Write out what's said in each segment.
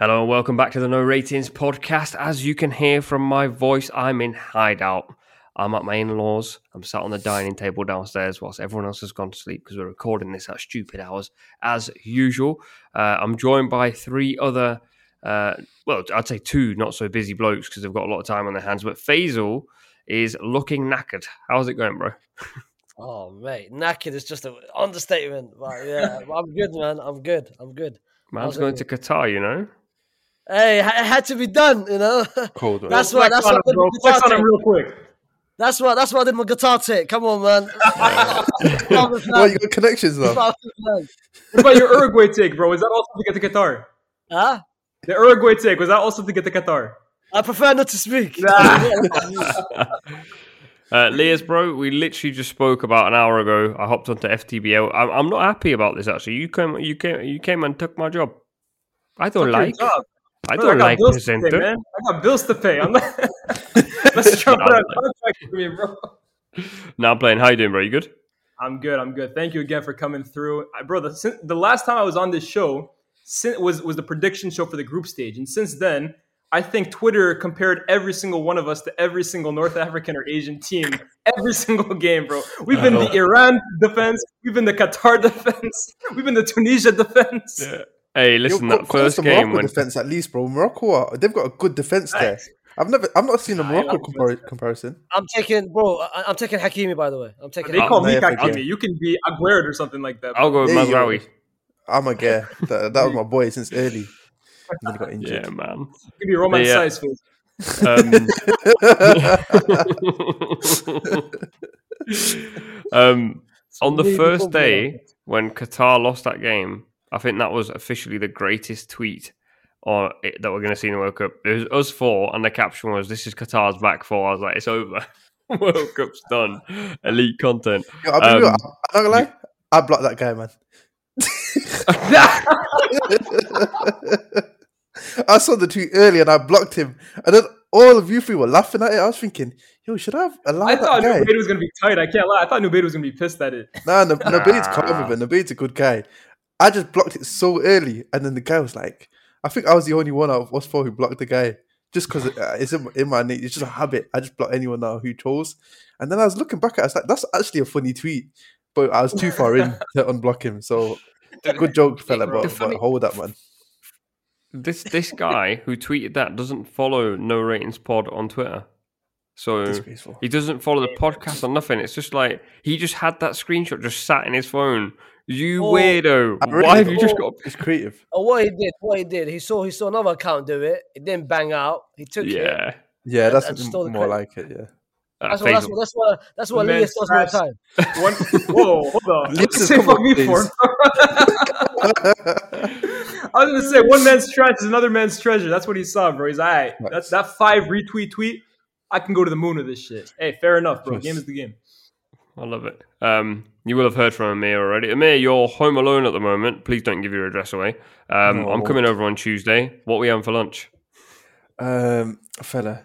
Hello and welcome back to the No Ratings podcast. As you can hear from my voice, I'm in hideout. I'm at my in laws. I'm sat on the dining table downstairs whilst everyone else has gone to sleep because we're recording this at stupid hours as usual. Uh, I'm joined by three other, uh, well, I'd say two not so busy blokes because they've got a lot of time on their hands. But Faysal is looking knackered. How's it going, bro? Oh, mate, knackered is just an understatement. But yeah, I'm good, man. I'm good. I'm good. Man's How's going to Qatar, you know? Hey, it had to be done, you know. Cold. man. That's what. That's what. I did my Flex Qatar on him take. real quick. That's what. That's what I did my Qatar take. Come on, man. Well, you got connections though. What about your Uruguay take, bro? Is that also to get the Qatar? Huh? The Uruguay take was that also to get the Qatar? I prefer not to speak. Uh, Lyes, bro, we literally just spoke about an hour ago. I hopped onto FTBL. I'm, I'm not happy about this. Actually, you came, you came, you came and took my job. I don't Fuck your like. job. I don't got like bills to pay, presenter. man. I got bills to pay. I'm not. Let's try to put a contract for me, bro. Now I'm playing. How you doing, bro? You good? I'm good. I'm good. Thank you again for coming through, I, bro. The, the last time I was on this show was was the prediction show for the group stage, and since then, I think Twitter compared every single one of us to every single North African or Asian team every single game, bro. We've been the Iran defense, we've been the Qatar defense, we've been the Tunisia defense. Hey, Yo, listen, put- that put us first the game Morocco when defense at least, bro. Morocco, are, they've got a good defense there. I've never, I've not seen a Morocco like compar- comparison. I'm taking, bro. I, I'm taking Hakimi. By the way, I'm taking. They Uh, call me no, Hakimi. You can be Aguerd or something like that. I'll go with There. Mazraoui. I'm a guy. That, that was my boy since early. And then he got injured. Yeah, man. You can be Romain Yeah. Saïss face. Um, um, on the first day when Qatar lost that game, I think that was officially the greatest tweet or it, that we're going to see in the World Cup. It was us four, and the caption was, "This is Qatar's back four. I was like, "It's over. World Cup's done. Elite content." Yo, I'll be real, Um, I'm not gonna lie. I blocked that guy, man. I saw the tweet early and I blocked him. And then all of you three were laughing at it. I was thinking, yo, should I have allowed I that thought guy? Nubaid was gonna be tight. I can't lie. I thought Nubaid was gonna be pissed at it. Nah, no, Nabeed's calm Nah. with it. Nabeed's a good guy. I just blocked it so early, and then the guy was like, I think I was the only one out of us four who blocked the guy. Just because uh, it's in, in my nature, it's just a habit. I just block anyone now who trolls. And then I was looking back at it, I was like, that's actually a funny tweet. But I was too far in to unblock him. So good joke, fella, bro. but, funny- but hold that, man. This this guy who tweeted that doesn't follow No Ratings Pod on Twitter, so he doesn't follow the podcast or nothing. It's just like he just had that screenshot just sat in his phone. You Oh, weirdo! Really- Why have you just got? It's creative. Oh, what he did, what he did, he saw he saw another account do it. It didn't bang out. He took it. Yeah, Yeah, that's and more credit. like it, yeah. That's what, that's Faysal. what that's what that's what The Elias man's does all the time. One, whoa, hold on. Listen, What you say come fuck me for? I was gonna say one man's trash is another man's treasure. That's what he saw, bro. He's all right. That's that five retweet tweet. I can go to the moon with this shit. Hey, fair enough, bro. Yes. Game is the game. I love it. Um, you will have heard from Umir already. Umir, you're home alone at the moment. Please don't give your address away. Um, No, I I'm coming over on Tuesday. What we having for lunch? Um, fella,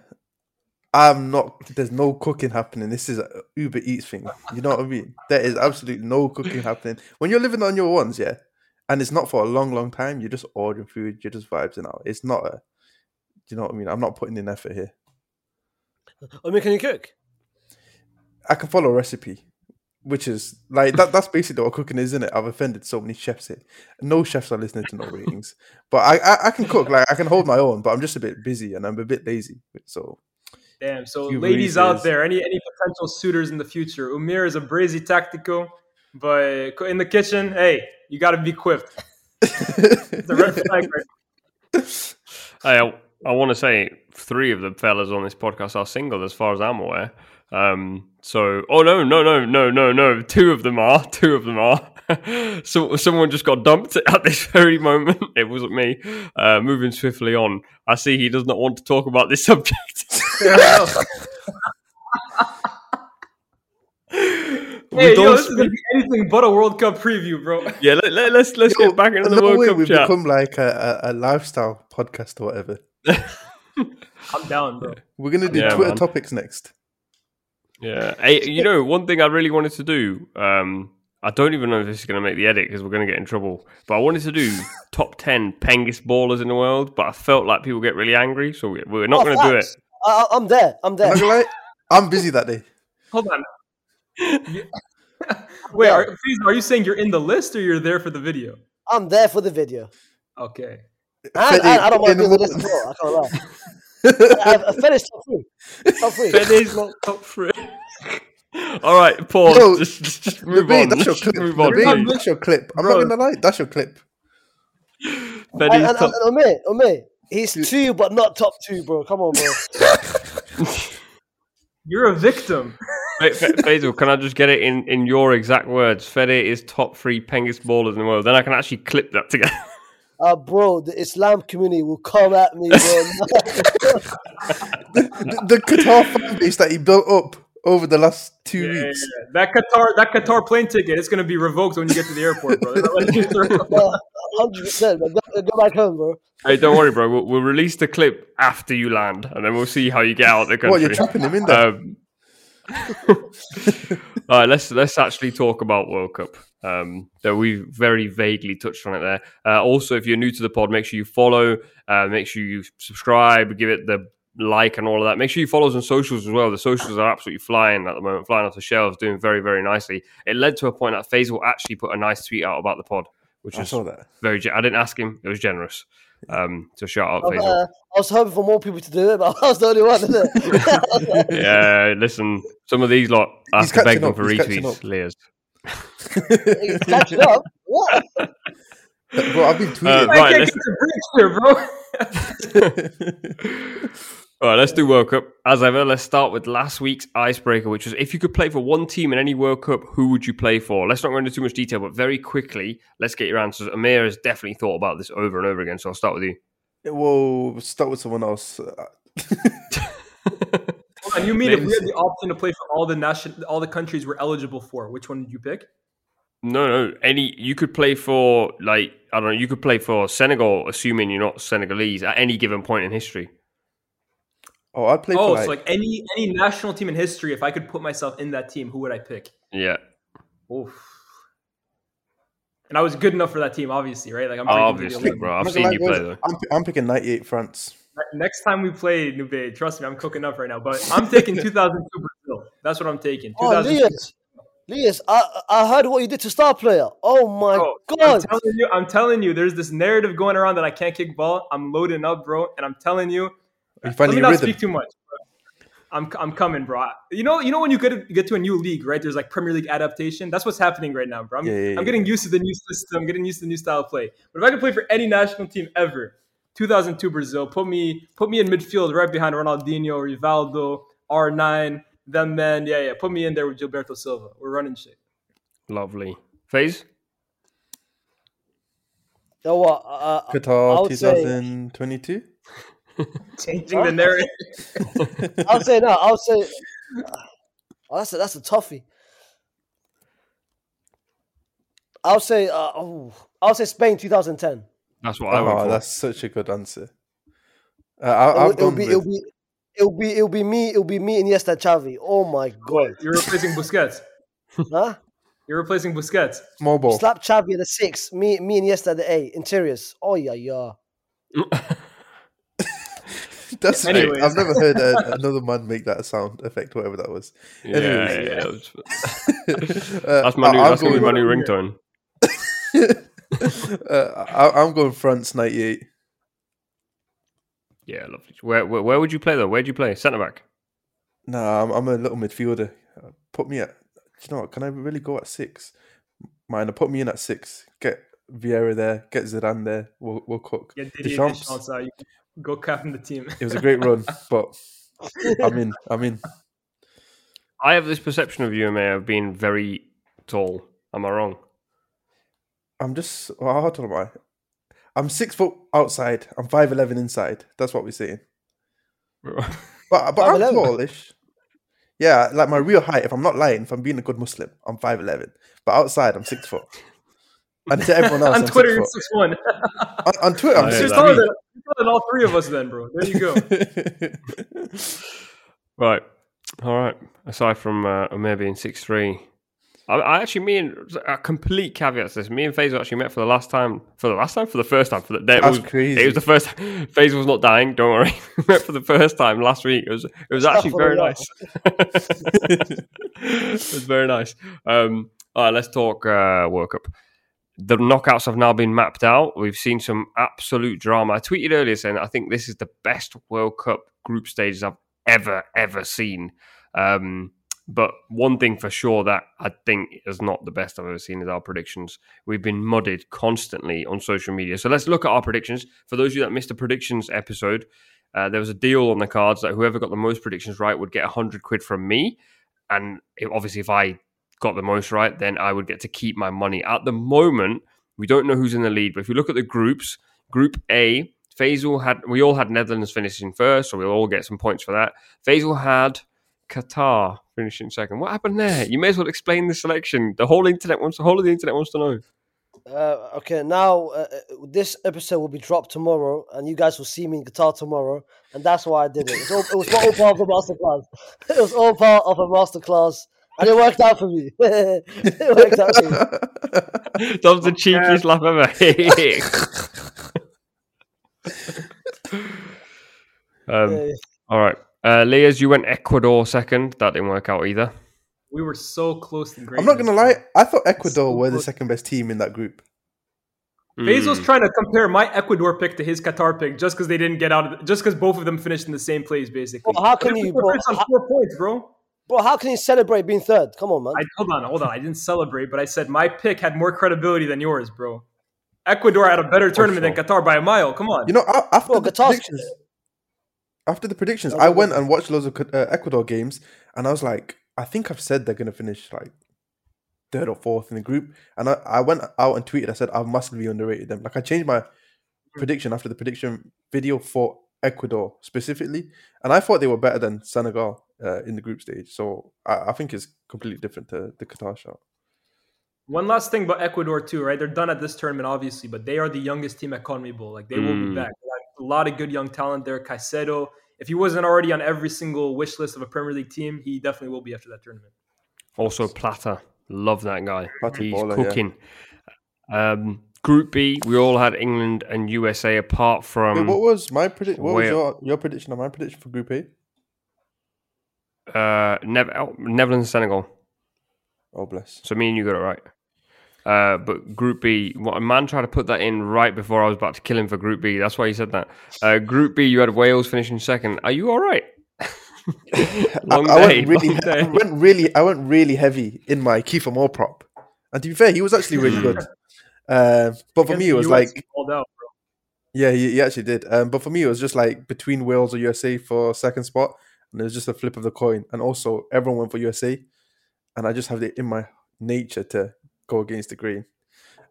I'm not. There's no cooking happening. This is a Uber Eats thing. You know what I mean? There is absolutely no cooking happening when you're living on your ones, yeah. And it's not for a long, long time. You're just ordering food. You're just vibes out. It's not a. Do you know what I mean? I'm not putting in effort here. I mean, can you cook? I can follow a recipe, which is like that. That's basically what cooking is, isn't it? I've offended so many chefs here. No chefs are listening to no ratings, but I, I I can cook. Like I can hold my own, but I'm just a bit busy and I'm a bit lazy. So Damn. So, Uber ladies Eats out there, any any potential suitors in the future? Umir is a brazy tactical, but in the kitchen, hey, you got to be quick. It's a red flag. Right? Hey, I, I want to say three of the fellas on this podcast are single, as far as I'm aware. Um, so, oh no, no, no, no, no, no. Two of them are. Two of them are. so, someone just got dumped at this very moment. It wasn't me. Uh, moving swiftly on, I see he does not want to talk about this subject. We Hey, yo, don't this is gonna be anything but a World Cup preview, bro. yeah, let, let, let's let's Yo, get back into the no World way Cup we've chat. become like a, a, a lifestyle podcast or whatever. I'm down, bro. We're gonna do Yeah, Twitter man. topics next. Yeah. Hey, you know, one thing I really wanted to do, um, I don't even know if this is going to make the edit because we're going to get in trouble. But I wanted to do top ten pengist ballers in the world, but I felt like people get really angry, so we- we're not Oh, going to do it. I, I'm there. I'm I'm there. not gonna lie, I'm busy that day. Hold on. You- Wait, are, please, are you saying you're in the list or you're there for the video? I'm there for the video. Okay. And, Fede, and I don't want in to the do this as morning. well. I can't lie. I, I finished top three. Top three. Fede's not top three. All right, pause. Yo, just, just, just move Naveed, on. that's your clip. move on, Naveed, that's your clip. I'm Bro. not gonna lie, that's your clip. Fede's And, and, top. and Umir, Umir, he's two, but not top two, bro. Come on, bro. You're a victim. Fa- Fa- Faysal, can I just get it in, in your exact words? Fede is top three pengist ballers in the world. Then I can actually clip that together. Uh, bro, the Islam community will come at me, bro. The, the Qatar fan base that he built up over the last two Yeah, yeah, weeks. yeah. That Qatar, that Qatar plane ticket is going to be revoked when you get to the airport, bro. They're not letting you through. Hundred percent. Go, go back home, bro. hey, don't worry, bro. We'll, we'll release the clip after you land, and then we'll see how you get out of the country. What, you're trapping him in there? Um, all right, let's let's actually talk about World Cup. Um, that we very vaguely touched on it there. Uh, also, if you're new to the pod, make sure you follow. Uh, make sure you subscribe. Give it the like and all of that. Make sure you follow us on socials as well. The socials are absolutely flying at the moment, flying off the shelves, doing very very nicely. It led to a point that Faysal actually put a nice tweet out about the pod, which I is saw that. very. Ge- I didn't ask him; it was generous. Um, so shout out I, Faysal. uh, I was hoping for more people to do it, but I was the only one. Isn't it? Yeah, listen, some of these lot, I He's have to beg them for he's retweets, up. Lyes. He's catching up. What? Bro, I've been Uh, tweeting. I Right, can't let's- get to breach here, bro. All right, let's do World Cup. As ever, let's start with last week's icebreaker, which was if you could play for one team in any World Cup, who would you play for? Let's not go into too much detail, but very quickly, let's get your answers. Umir has definitely thought about this over and over again, so I'll start with you. Well, start with someone else. And you mean if we had the option to play for all the nation, all the countries we're eligible for, which one did you pick? No, no, any you could play for like I don't know, you could play for Senegal, assuming you're not Senegalese at any given point in history. oh, I'd play Oh, for like, so like any any national team in history, if I could put myself in that team, who would I pick? Yeah, Oof. And I was good enough for that team, obviously, right? Like I'm breaking through the obviously, bro. I'm I've seen gonna you play though. I'm, I'm picking 98 France. Next time we play Nube, trust me, I'm cooking up right now. But I'm taking 2002 Brazil. That's what I'm taking. Oh, 2002. Lyes, Lyes, I I heard what you did to Star Player. Oh my Bro, I'm god! telling you, I'm telling you, there's this narrative going around that I can't kick ball. I'm loading up, bro, and I'm telling you, Are you let finding me not rhythm? speak too much. Bro. I'm I'm coming, bro. You know, you know when you get to, get to a new league, right? There's like Premier League adaptation. That's what's happening right now, bro. I'm, Yeah, yeah, yeah. I'm getting used to the new system, getting used to the new style of play. But if I could play for any national team ever, 2002 Brazil, put me put me in midfield right behind Ronaldinho, Rivaldo, R9, them men. Yeah, yeah. Put me in there with Gilberto Silva. We're running shit. Lovely. Phase? You know what? Uh, Qatar would say- 2022. Changing the narrative. I'll say no. I'll say. Oh, that's a, that's a toughie. I'll say. Uh, oh, I'll say Spain 2010. That's what I went Oh, for. that's such a good answer. Uh, I, It'll, I've it'll be, with, it'll be, it'll be, it'll be me. It'll be me and Iniesta, Xavi. Oh my god, You're replacing Busquets. huh? You're replacing Busquets. Mobile. Slap Xavi at the six. Me, me and Iniesta at the eight. Interiors. Oh yeah, yeah. That's Anyways. I've never heard uh, another man make that sound effect, whatever that was. yeah, Anyways. yeah, yeah, Uh, That's my new. That's gonna be my going- new ringtone. uh, I, I'm going France 98. Yeah, lovely. Where, where where would you play though? Where'd you play? Centre back. Nah, I'm, I'm a little midfielder. Uh, Put me at. Do You know what? Can I really go at six? Minor, put me in at six. Get Vieira there. Get Zidane there. We'll, we'll cook. Get Didier Deschamps. Deschamps out. You Go captain the team. It was a great run, but I'm in. I'm in. I have this perception of you, May, of being very tall. Am I wrong? I'm just. Well, how tall am I? I'm six foot outside. I'm five eleven inside. That's what we're saying. But but I'm tallish. Yeah, like my real height. If I'm not lying, if I'm being a good Muslim, I'm five eleven. But outside, I'm six foot. And to everyone else, On I'm Twitter, you're six six one. foot. On, on Twitter, I'm Oh, yeah, six taller than, than all three of us, then, bro. There you go. Right. All right. Aside from uh, Umir being six three, I, I actually, me and a complete caveat to this. Me and Faysal actually met for the last time. For the last time, for the first time. For the it That's was, crazy. It was the first. Faysal was not dying. Don't worry. we met for the first time last week. It was. It was actually very nice. it was very nice. Um, all right, let's talk uh, World Cup. The knockouts have now been mapped out. We've seen some absolute drama. I tweeted earlier saying I think this is the best World Cup group stages I've ever ever seen. Um, but one thing for sure that I think is not the best I've ever seen is our predictions. We've been mudded constantly on social media. So let's look at our predictions. For those of you that missed the predictions episode, uh, there was a deal on the cards that whoever got the most predictions right would get 100 quid from me. And it, obviously, if I got the most right, then I would get to keep my money. At the moment, we don't know who's in the lead. But if you look at the groups, Group A, Faysal had, we all had Netherlands finishing first, so we'll all get some points for that. Faysal had Qatar finishing second. What happened there? You may as well explain the selection. The whole internet wants the whole of the internet wants to know. Uh, okay, now uh, uh, this episode will be dropped tomorrow, and you guys will see me in Qatar tomorrow, and that's why I did it. It's all, it was all part of the masterclass. It was all part of a masterclass, and it worked out for me. it worked out for me. That was the cheekiest laugh ever. um, Yeah, all right. Uh, Lyes, you went Ecuador second. That didn't work out either. We were so close to greatness. I'm not gonna lie. I thought Ecuador So were the second best team in that group. Faysal's Mm. trying to compare my Ecuador pick to his Qatar pick just because they didn't get out of the, just because both of them finished in the same place, basically. Bro, how can you- Ecuador bro, on how- four points, bro? Bro, how can you celebrate being third? Come on, man. I, hold on, hold on. I didn't celebrate, but I said my pick had more credibility than yours, bro. Ecuador had a better tournament than Qatar by a mile. Come on. You know, a- after Bro, the Qatar's- predictions, after the predictions, I went and watched loads of uh, Ecuador games, and I was like, I think I've said they're gonna finish like third or fourth in the group, and I, I went out and tweeted. I said I've massively underrated them. Like I changed my prediction after the prediction video for Ecuador specifically, and I thought they were better than Senegal uh, in the group stage. So I, I think it's completely different to the Qatar shot. One last thing about Ecuador too, right? They're done at this tournament, obviously, but they are the youngest team at CONMEBOL. Like they will be Mm. back. They got a lot of good young talent there. Caicedo, if he wasn't already on every single wish list of a Premier League team, he definitely will be after that tournament. Also, Plata. Love that guy. Plata He's baller, yeah. cooking. Um, Group B, we all had England and USA apart from. Wait, what was my prediction? What was your, your prediction and my prediction for Group A? uh, Nev- oh, Netherlands and Senegal. Oh bless. So me and you got it right. Uh, but Group B, what a man tried to put that in right before I was about to kill him for Group B. That's why he said that. Uh, group B, you had Wales finishing second. Are you all right? long I, I day. went really, long I went really, I went really heavy in my Kiefer Moore prop, and to be fair, he was actually really good. Uh, but for me, it was US, like, out, bro. yeah, he, he actually did. Um, but for me, it was just like between Wales or USA for second spot, and it was just a flip of the coin. And also, everyone went for USA, and I just have it in my nature to go against the grain.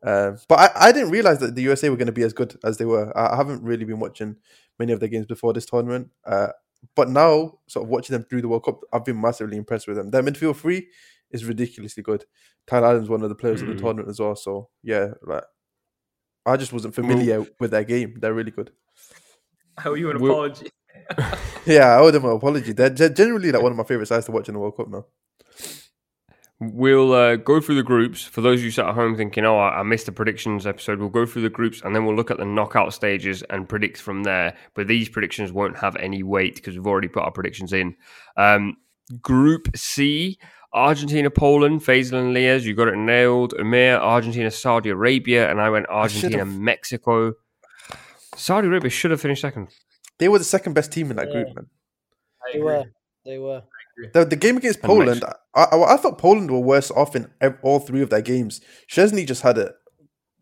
Um, but I, I didn't realize that the USA were going to be as good as they were. I, I haven't really been watching many of their games before this tournament. Uh, but now, sort of watching them through the World Cup, I've been massively impressed with them. Their midfield three is ridiculously good. Tyler Adams, one of the players of Mm. the tournament as well. So yeah, like I just wasn't familiar with their game. They're really good. I owe you an We'll- apology. Yeah, I owe them an apology. They're ge- generally like one of my favorite sides to watch in the World Cup now. We'll uh, go through the groups. For those of you sat at home thinking, oh, I I missed the predictions episode, we'll go through the groups and then we'll look at the knockout stages and predict from there. But these predictions won't have any weight because we've already put our predictions in. Um, group C, Argentina, Poland, Faysal and Lyes, you got it nailed. Umir, Argentina, Saudi Arabia, and I went Argentina, should've- Mexico. Saudi Arabia should have finished second. They were the second best team in that Yeah. group, man. They were. They were. The, the game against Poland. I, I, I thought Poland were worse off in all three of their games. Szczesny just had a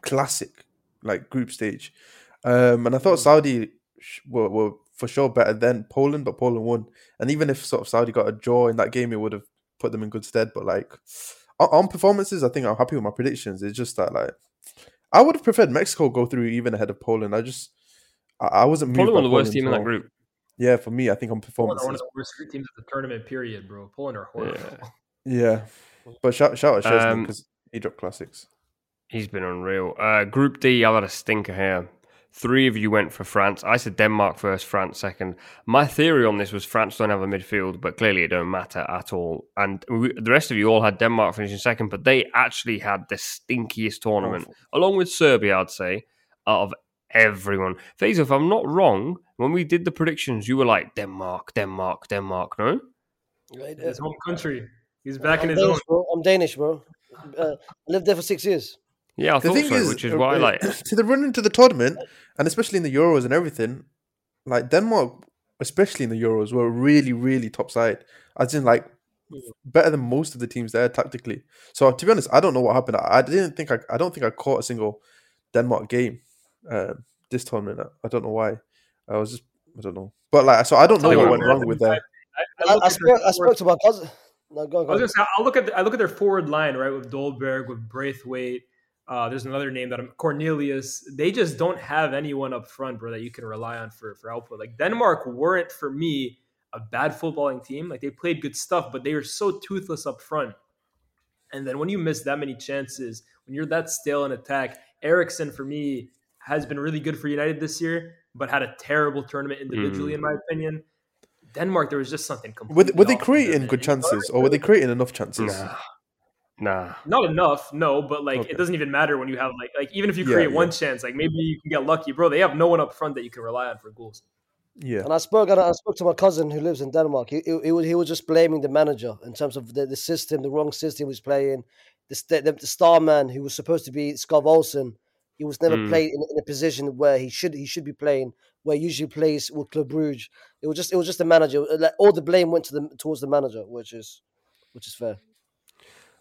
classic like group stage, um, and I thought Saudi were, were for sure better than Poland, but Poland won. And even if sort of Saudi got a draw in that game, it would have put them in good stead. But like on, on performances, I think I'm happy with my predictions. It's just that like I would have preferred Mexico go through even ahead of Poland. I just I, I wasn't Poland by were the worst team in that group. Yeah, for me, I think on Poland are one performances. of the worst teams of the tournament, period, bro. Poland are horrible. Yeah. Yeah, but shout shout out Szczesny Um, because he dropped classics. He's been unreal. Uh, group D, I've had a stinker here. Three of you went for France. I said Denmark first, France second. My theory on this was France don't have a midfield, but clearly it don't matter at all. And we, the rest of you all had Denmark finishing second, but they actually had the stinkiest tournament, along with Serbia, I'd say, out of everyone. Faysal, if I'm not wrong, when we did the predictions, you were like Denmark, Denmark, Denmark, no? Right, uh, His home country. He's back in I'm his own. Bro. I'm Danish, bro. Uh, I lived there for six years. Yeah, I The thought thing so, is, which is uh, why, uh, like, to the run into the tournament, and especially in the Euros and everything, like Denmark, especially in the Euros, were really, really top side. As in, like, better than most of the teams there tactically. So to be honest, I don't know what happened. I, I didn't think I, I don't think I caught a single Denmark game uh, this tournament. I, I don't know why. I was just I don't know. But like, so I don't know what went wrong with that. I, I, I, spoke, I spoke to my cousin. No, go on, I was gonna say, I'll look at the, I look at their forward line right with Dolberg with Braithwaite. Uh, there's another name that I'm Cornelius. They just don't have anyone up front, bro, that you can rely on for for output. Like Denmark weren't for me a bad footballing team. Like they played good stuff, but they were so toothless up front. And then when you miss that many chances, when you're that stale in attack, Eriksen for me has been really good for United this year, but had a terrible tournament individually, Mm. in my opinion. Denmark, there was just something Were completely they, were they off there, creating good chances, or were they creating enough chances? nah, nah. Not enough, no, but like Okay. it doesn't even matter when you have like like even if you create yeah. one chance, like maybe you can get lucky, bro. They have no one up front that you can rely on for goals. Yeah, And I spoke, and I spoke to my cousin who lives in Denmark. He, he, he was he was just blaming the manager in terms of the, the system, the wrong system he was playing. The, the, the star man who was supposed to be Skov Olsen, he was never Mm. played in, in a position where he should he should be playing, where he usually plays with Club Brugge. It was just it was just the manager. Like, all the blame went to the towards the manager, which is which is fair.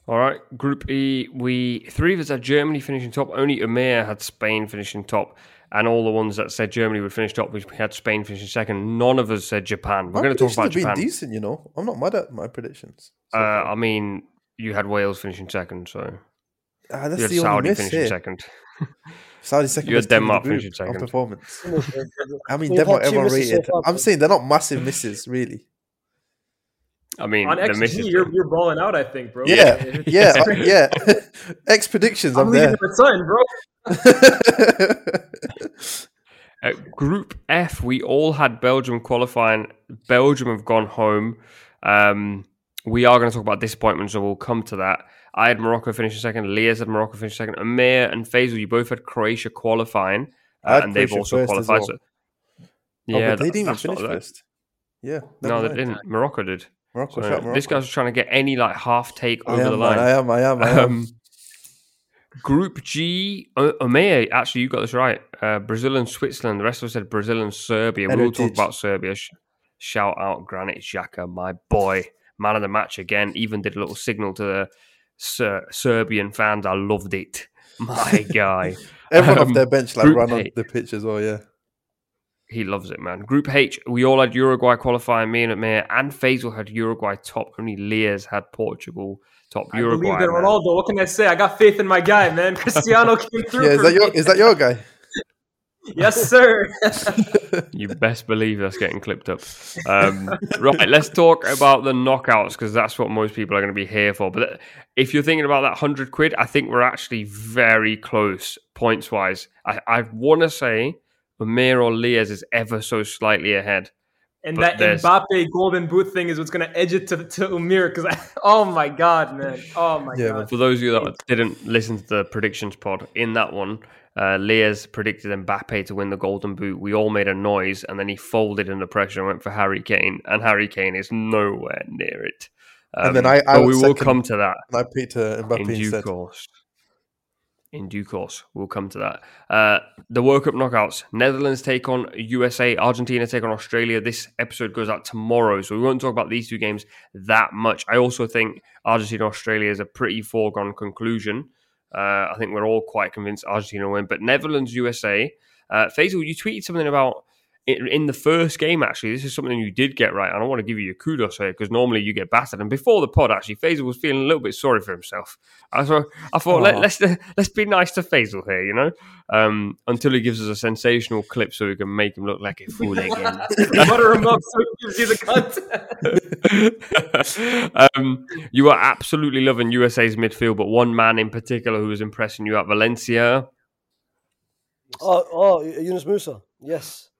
All right, Group E, we three of us had Germany finishing top. Only Umir had Spain finishing top, and all the ones that said Germany would finish top, we had Spain finishing second. None of us said Japan. We're My going to talk predictions about have been Japan. decent. You know, I'm not mad at my predictions. so Uh. I mean, you had Wales finishing second, so Ah, that's you had the only miss finishing here. second. Saudi second. You're best team in the Denmark finishing on second. performance. I mean, Denmark two everyone so rated. I'm saying they're not massive misses, really. I mean, On XG, misses. you're, you're balling out, I think, bro. Yeah, If- yeah, uh, yeah. X predictions. I'm I'm leaving there. the sun, bro. Uh, group F, we all had Belgium qualifying. Belgium have gone home. Um, we are going to talk about disappointment, so we'll come to that. I had Morocco finishing second. Lyes had Morocco finishing second. Umir and Faysal, you both had Croatia qualifying, uh, had and they've also qualified. well. So, Oh, yeah, but they that- didn't even finish first. Yeah, No, they mind. didn't. Morocco did. Morocco So shot Morocco. this guy's trying to get any like half take I over the line. man, I am. I am. I am. Um, Group G, Umir, actually, you got this right. Uh, Brazil and Switzerland. The rest of us said Brazil and Serbia. We will talk about Serbia. Sh- Shout out Granit Xhaka, my boy. Man of the match again. Even did a little signal to the Ser- Serbian fans. I loved it. My guy. Everyone Um, off their bench like Group ran on the pitch as well. Yeah. He loves it, man. Group H, we all had Uruguay qualifying. Me and Umir and Faysal had Uruguay top. Only Lyes had Portugal top. I Uruguay. believe in man. Ronaldo. What can I say? I got faith in my guy, man. Cristiano came through. Yeah. Is for that your? me. Is that your guy? Yes, sir. You best believe that's getting clipped up. Um, right, let's talk about the knockouts because that's what most people are going to be here for. But if you're thinking about that hundred quid, I think we're actually very close points wise. I, I want to say Umir or Lyes is ever so slightly ahead. And But that there's- Mbappe golden boot thing is what's going to edge it to, to Umir. Because, oh my God, man. Oh my Yeah, God. For those of you that didn't listen to the predictions pod, in that one, uh, Lyes predicted Mbappe to win the Golden Boot. We all made a noise, and then he folded under pressure and went for Harry Kane, and Harry Kane is nowhere near it. And then Um, I- I we will come to that I picked uh, Mbappe in due instead. course. In due course, we'll come to that. Uh, the World Cup knockouts: Netherlands take on USA, Argentina take on Australia. This episode goes out tomorrow, so we won't talk about these two games that much. I also think Argentina Australia is a pretty foregone conclusion. Uh, I think we're all quite convinced Argentina will win, but Netherlands USA. Uh, Faysal, you tweeted something about in, in the first game. Actually, this is something you did get right, and I want to give you your kudos here because normally you get battered. And before the pod, actually, Faysal was feeling a little bit sorry for himself. I thought, I thought let, Aw. let's let's be nice to Faysal here, you know, um, until he gives us a sensational clip so we can make him look like a fool again. Butter him up so he gives you the content. um, you are absolutely loving USA's midfield, but one man in particular who was impressing you at Valencia. Oh, oh, Yunus Musah. Yes,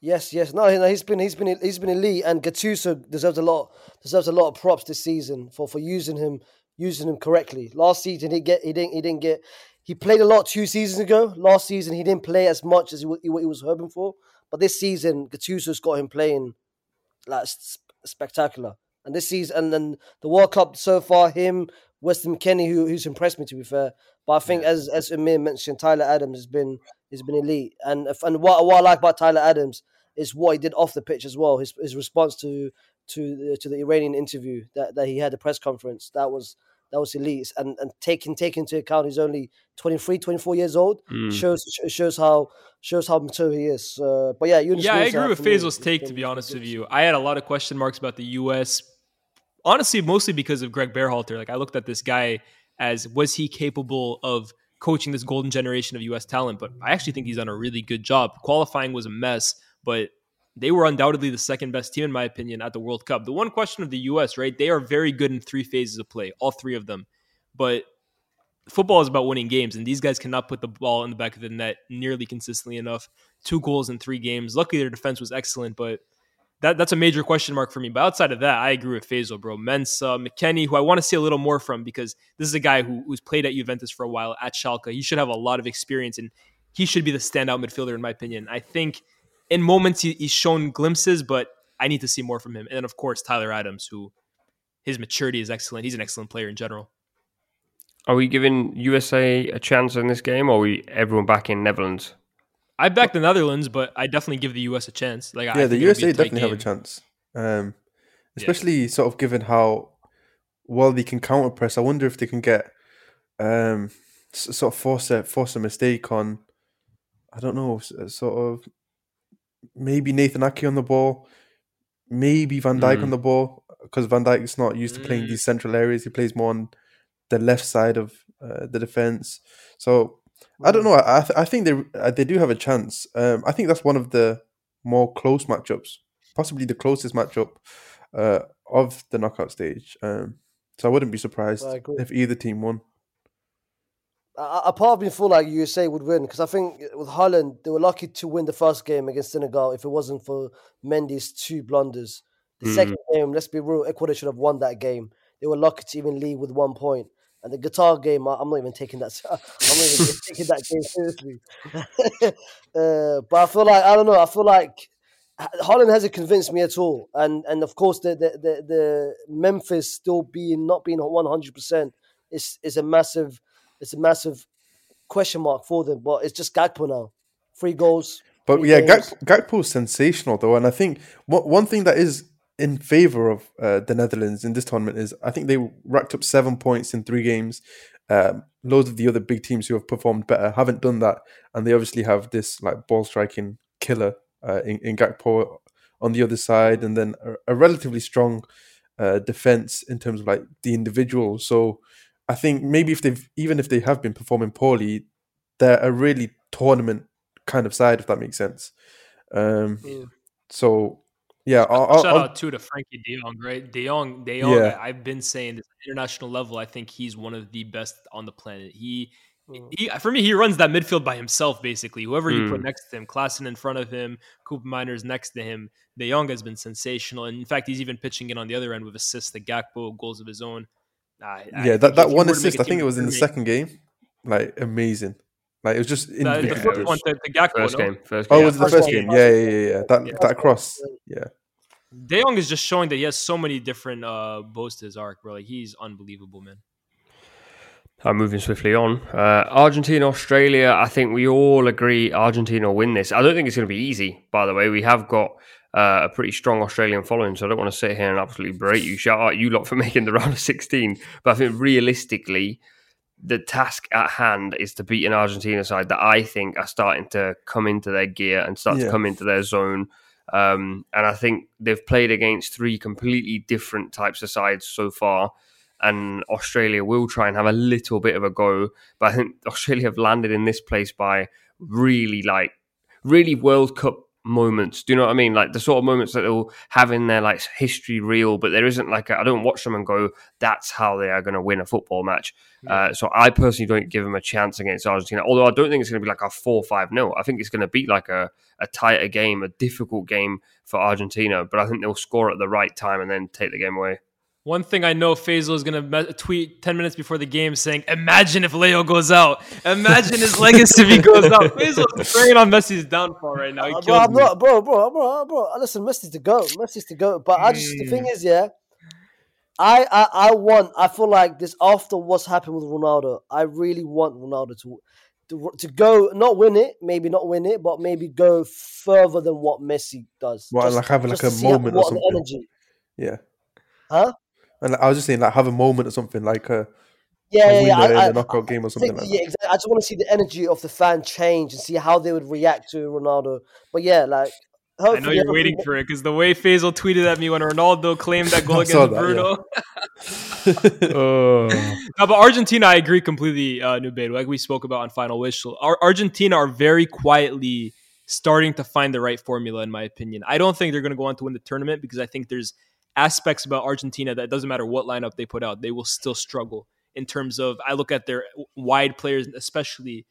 yes, yes. No, no, he's been he's been he's been elite, and Gattuso deserves a lot deserves a lot of props this season for for using him using him correctly. Last season he get he didn't he didn't get he played a lot two seasons ago. Last season he didn't play as much as he, what he was hoping for, but this season Gattuso's got him playing like spectacular. And this season, and then the World Cup so far, him, Weston McKennie, who who's impressed me to be fair. But I think as as Umir mentioned, Tyler Adams has been has been elite. And and what what I like about Tyler Adams is what he did off the pitch as well. His his response to to the, to the Iranian interview that, that he had a press conference that was that was elite. And and taking taking into account he's only 23, 24 years old Mm. shows shows how shows how mature he is. Uh, but yeah, Yeah, I agree with Faysal's take. To be honest with you, I had a lot of question marks about the U.S. Honestly, mostly because of Greg Berhalter. Like I looked at this guy as was he capable of coaching this golden generation of U.S. talent? But I actually think he's done a really good job. Qualifying was a mess, but they were undoubtedly the second best team in my opinion at the World Cup. The one question of the U.S. right, they are very good in three phases of play, all three of them, but. Football is about winning games, and these guys cannot put the ball in the back of the net nearly consistently enough two goals in three games. Luckily, their defense was excellent, but that that's a major question mark for me. But outside of that, I agree with Faysal, bro. Mensa, McKennie, who I want to see a little more from because this is a guy who, who's played at Juventus for a while at Schalke. He should have a lot of experience, and he should be the standout midfielder in my opinion. I think in moments he, he's shown glimpses, but I need to see more from him. And then of course Tyler Adams, who his maturity is excellent. He's an excellent player in general. Are we giving USA a chance in this game, or are we everyone back in Netherlands? I back the Netherlands, but I definitely give the US a chance. Like I yeah, the think it'll USA definitely have a chance. Um, especially sort of given how well they can counter press. I wonder if they can get um, sort of force a force a mistake on. I don't know, uh, sort of maybe Nathan Aké on the ball, maybe Van Dijk Mm. on the ball because Van Dijk is not used to playing Mm. these central areas. He plays more on the left side of uh, the defense. So I don't know. I I, th- I think they uh, they do have a chance. Um, I think that's one of the more close matchups, possibly the closest matchup uh, of the knockout stage. Um, so I wouldn't be surprised if either team won. I, I part of me feel like USA would win because I think with Holland they were lucky to win the first game against Senegal if it wasn't for Mendy's two blunders. The Mm. second game, let's be real, Ecuador should have won that game. They were lucky to even lead with one point. And the Qatar game, I'm not even taking that. I'm not even taking that game seriously. uh, but I feel like I don't know. I feel like Holland hasn't convinced me at all. And and of course the the the, the Memphis still being not being 100 percent is is a massive it's a massive question mark for them. But it's just Gakpo now, three goals. But three yeah. Gak- Gakpo is sensational though, and I think one one thing that is in favor of uh, the Netherlands in this tournament is I think they racked up seven points in three games. Um, loads of the other big teams who have performed better haven't done that, and they obviously have this like ball striking killer uh, in, in Gakpo on the other side, and then a, a relatively strong uh, defense in terms of like the individual. So I think maybe if they've even if they have been performing poorly, they're a really tournament kind of side, if that makes sense. Um, Mm. so yeah, I'll, I'll, Shout I'll- out too to Frenkie De Jong, right? De Jong, De Jong. Yeah. I, I've been saying this international level. I think he's one of the best on the planet. He, Mm. he for me, he runs that midfield by himself. Basically, whoever you put Mm. next to him, Klaassen in front of him, Koopmeiners next to him. De Jong has been sensational, and in fact, he's even pitching in on the other end with assists to Gakpo, goals of his own. I- I yeah, think that, that one were to make assist, I think it was in the second game, like amazing. Like it was just The, the individual. Yeah, first it one was to, to Gakpo. First no? game, first Oh, game. was it the first first one. game? Yeah, yeah, yeah, yeah. That Yeah. that cross. Yeah, De Jong is just showing that he has so many different uh, bows to his arc, bro. Like he's unbelievable, man. I'm moving swiftly on. Uh, Argentina, Australia. I think we all agree Argentina will win this. I don't think it's going to be easy. By the way, we have got uh, a pretty strong Australian following, so I don't want to sit here and absolutely berate you. Shout out you lot for making the round of 16. But I think realistically, the task at hand is to beat an Argentina side that I think are starting to come into their gear and start Yeah. to come into their zone. Um, and I think they've played against three completely different types of sides so far. And Australia will try and have a little bit of a go. But I think Australia have landed in this place by really like, really World Cup moments. Do you know what I mean? Like the sort of moments that they'll have in their like history reel, but there isn't like I don't watch them and go, "That's how they are going to win a football match." Uh, so I personally don't give them a chance against Argentina. Although I don't think it's going to be like a four-five nil. I think it's going to be like a a tighter game, a difficult game for Argentina. But I think they'll score at the right time and then take the game away. One thing I know Faysal is going to tweet 10 minutes before the game saying, Imagine if Leo goes out. Imagine his legacy if he goes out. Faysal is praying on Messi's downfall right now. He Uh, kills bro, I'm me. not, bro, bro, bro, bro. Listen, Messi's the goat. Messi's the goat. But I just the thing is, yeah, I, I, I want. I feel like this after what's happened with Ronaldo. I really want Ronaldo to, to, to go not win it, maybe not win it, but maybe go further than what Messi does. Well, Just- like having like a to see how- moment or something. energy, Yeah. huh? And I was just saying, like, have a moment or something, like a, Yeah, a yeah, yeah. I, I, in a knockout game or something think- like yeah, that. exactly. I just want to see the energy of the fan change and see how they would react to Ronaldo. But yeah, like I know you're waiting for it because the way Faysal tweeted at me when Ronaldo claimed that goal I saw against that, Bruno. Oh, No, but Argentina, I agree completely, uh, Nubedo, like we spoke about on Final Wish, Ar- Argentina are very quietly starting to find the right formula, in my opinion. I don't think they're going to go on to win the tournament because I think there's aspects about Argentina that doesn't matter what lineup they put out, they will still struggle in terms of. I look at their wide players, especially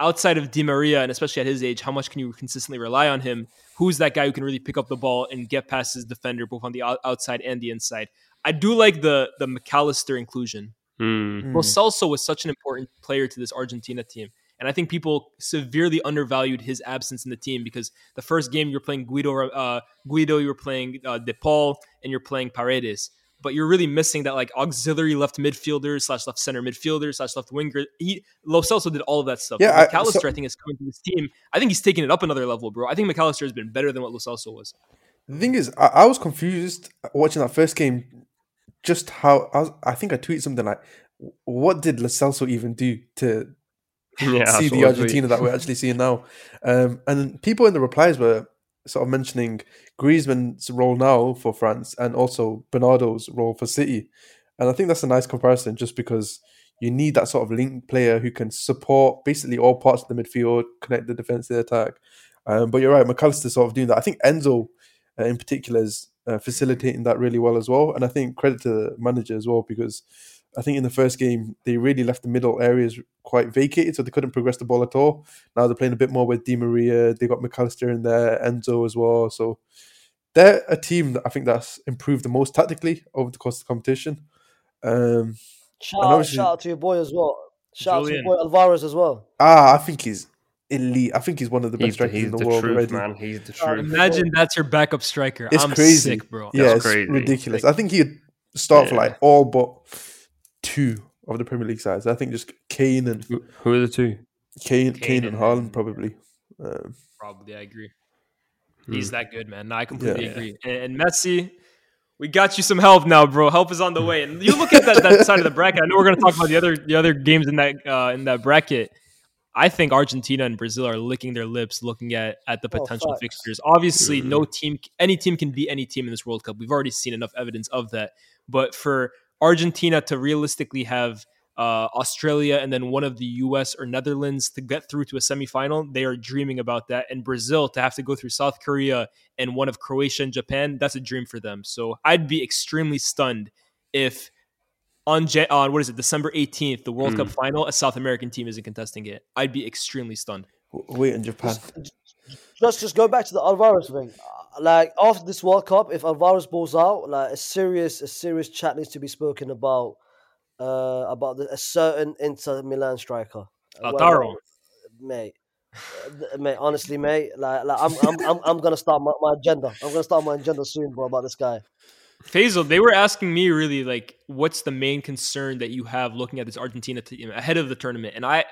outside of Di Maria, and especially at his age, how much can you consistently rely on him? Who's that guy who can really pick up the ball and get past his defender, both on the outside and the inside? I do like the the Mac Allister inclusion. Hmm. Lo Celso was such an important player to this Argentina team. And I think people severely undervalued his absence in the team because the first game you're playing Guido, uh, Guido, you're playing uh, De Paul, and you're playing Paredes. But you're really missing that like auxiliary left midfielder slash left center midfielder slash left winger. He Lo Celso did all of that stuff. Yeah, But I- Mac Allister, so- I think, is coming to this team. I think he's taking it up another level, bro. I think Mac Allister has been better than what Lo Celso was. The thing is, I, I was confused watching that first game. Just how I was, I think I tweeted something like, "What did Lo Celso even do to yeah, see saw the Argentina that we're actually seeing now?" Um, and people in the replies were sort of mentioning Griezmann's role now for France and also Bernardo's role for City, and I think that's a nice comparison, just because you need that sort of link player who can support basically all parts of the midfield, connect the defense to the attack. Um, but you're right, Mac Allister sort of doing that. I think Enzo, uh, in particular, is uh, facilitating that really well as well. And I think credit to the manager as well because I think in the first game they really left the middle areas quite vacated, so they couldn't progress the ball at all. Now they're playing a bit more with Di Maria. They got Mac Allister in there, Enzo as well. So they're a team that I think that's improved the most tactically over the course of the competition. Um, Shout And out, obviously- shout out to your boy as well. Shout out to your boy Alvarez as well. ah, I think he's elite. I think he's one of the best He's the, strikers he's in the, the world truth, already. man. He's the Um, truth. Imagine that's your backup striker. It's I'm crazy. sick, bro. Yeah, That's it's crazy. ridiculous. I think he'd start for like all but two of the Premier League sides. I think just Kane and Who, who are the two? Kane, Kane Kane and and- Haaland probably. Um, Probably, I agree. Hmm. He's that good, man. No, I completely Yeah. agree. And, and Messi, we got you some help now, bro. Help is on the way. And you look at that, that side of the bracket. I know we're going to talk about the other the other games in that uh, in that bracket. I think Argentina and Brazil are licking their lips, looking at at the Oh, potential facts. fixtures. Obviously, no team, any team can beat any team in this World Cup. We've already seen enough evidence of that. But for Argentina to realistically have uh, Australia and then one of the U.S. or Netherlands to get through to a semifinal, they are dreaming about that. And Brazil to have to go through South Korea and one of Croatia and Japan, that's a dream for them. So I'd be extremely stunned if on Jan- on what is it December 18th, the World Mm. Cup final, a South American team isn't contesting it. I'd be extremely stunned. w- wait in Japan. Just just go back to the Alvarez thing. Like after this World Cup, if Alvarez balls out, like a serious a serious chat needs to be spoken about uh about the, a certain Inter Milan striker. Uh, Lautaro. mate. Uh, mate, honestly, mate, like, like I'm, I'm, I'm, I'm gonna start my, my agenda. I'm gonna start my agenda soon, bro, about this guy. Faysal, they were asking me really like, what's the main concern that you have looking at this Argentina team ahead of the tournament? And I,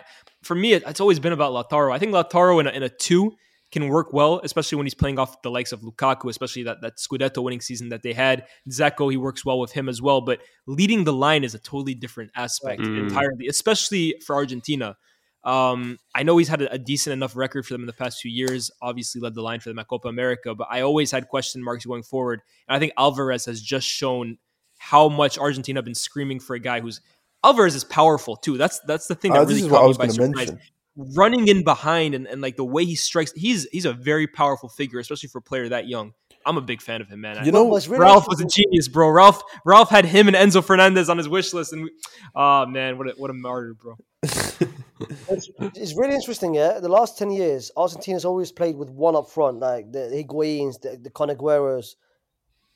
for me, it's always been about Lautaro. I think Lautaro in a, in a two can work well, especially when he's playing off the likes of Lukaku, especially that, that Scudetto winning season that they had. Dzeko, he works well with him as well. But leading the line is a totally different aspect Mm. entirely, especially for Argentina. Um, I know he's had a, a decent enough record for them in the past few years. Obviously, led the line for them at Copa America, but I always had question marks going forward. And I think Alvarez has just shown how much Argentina have been screaming for a guy who's Alvarez is powerful too. That's that's the thing that Uh, really caught me by surprise. mention. Running in behind and, and like the way he strikes, he's he's a very powerful figure, especially for a player that young. I'm a big fan of him, man. You know, what's really Ralf was a genius, bro. Ralf Ralf had him and Enzo Fernandez on his wish list, and we, oh man, what a, what a martyr, bro. It's, it's really interesting, yeah. The last ten years, Argentina's always played with one up front, like the Higuain's, the, the Kun Agüeros,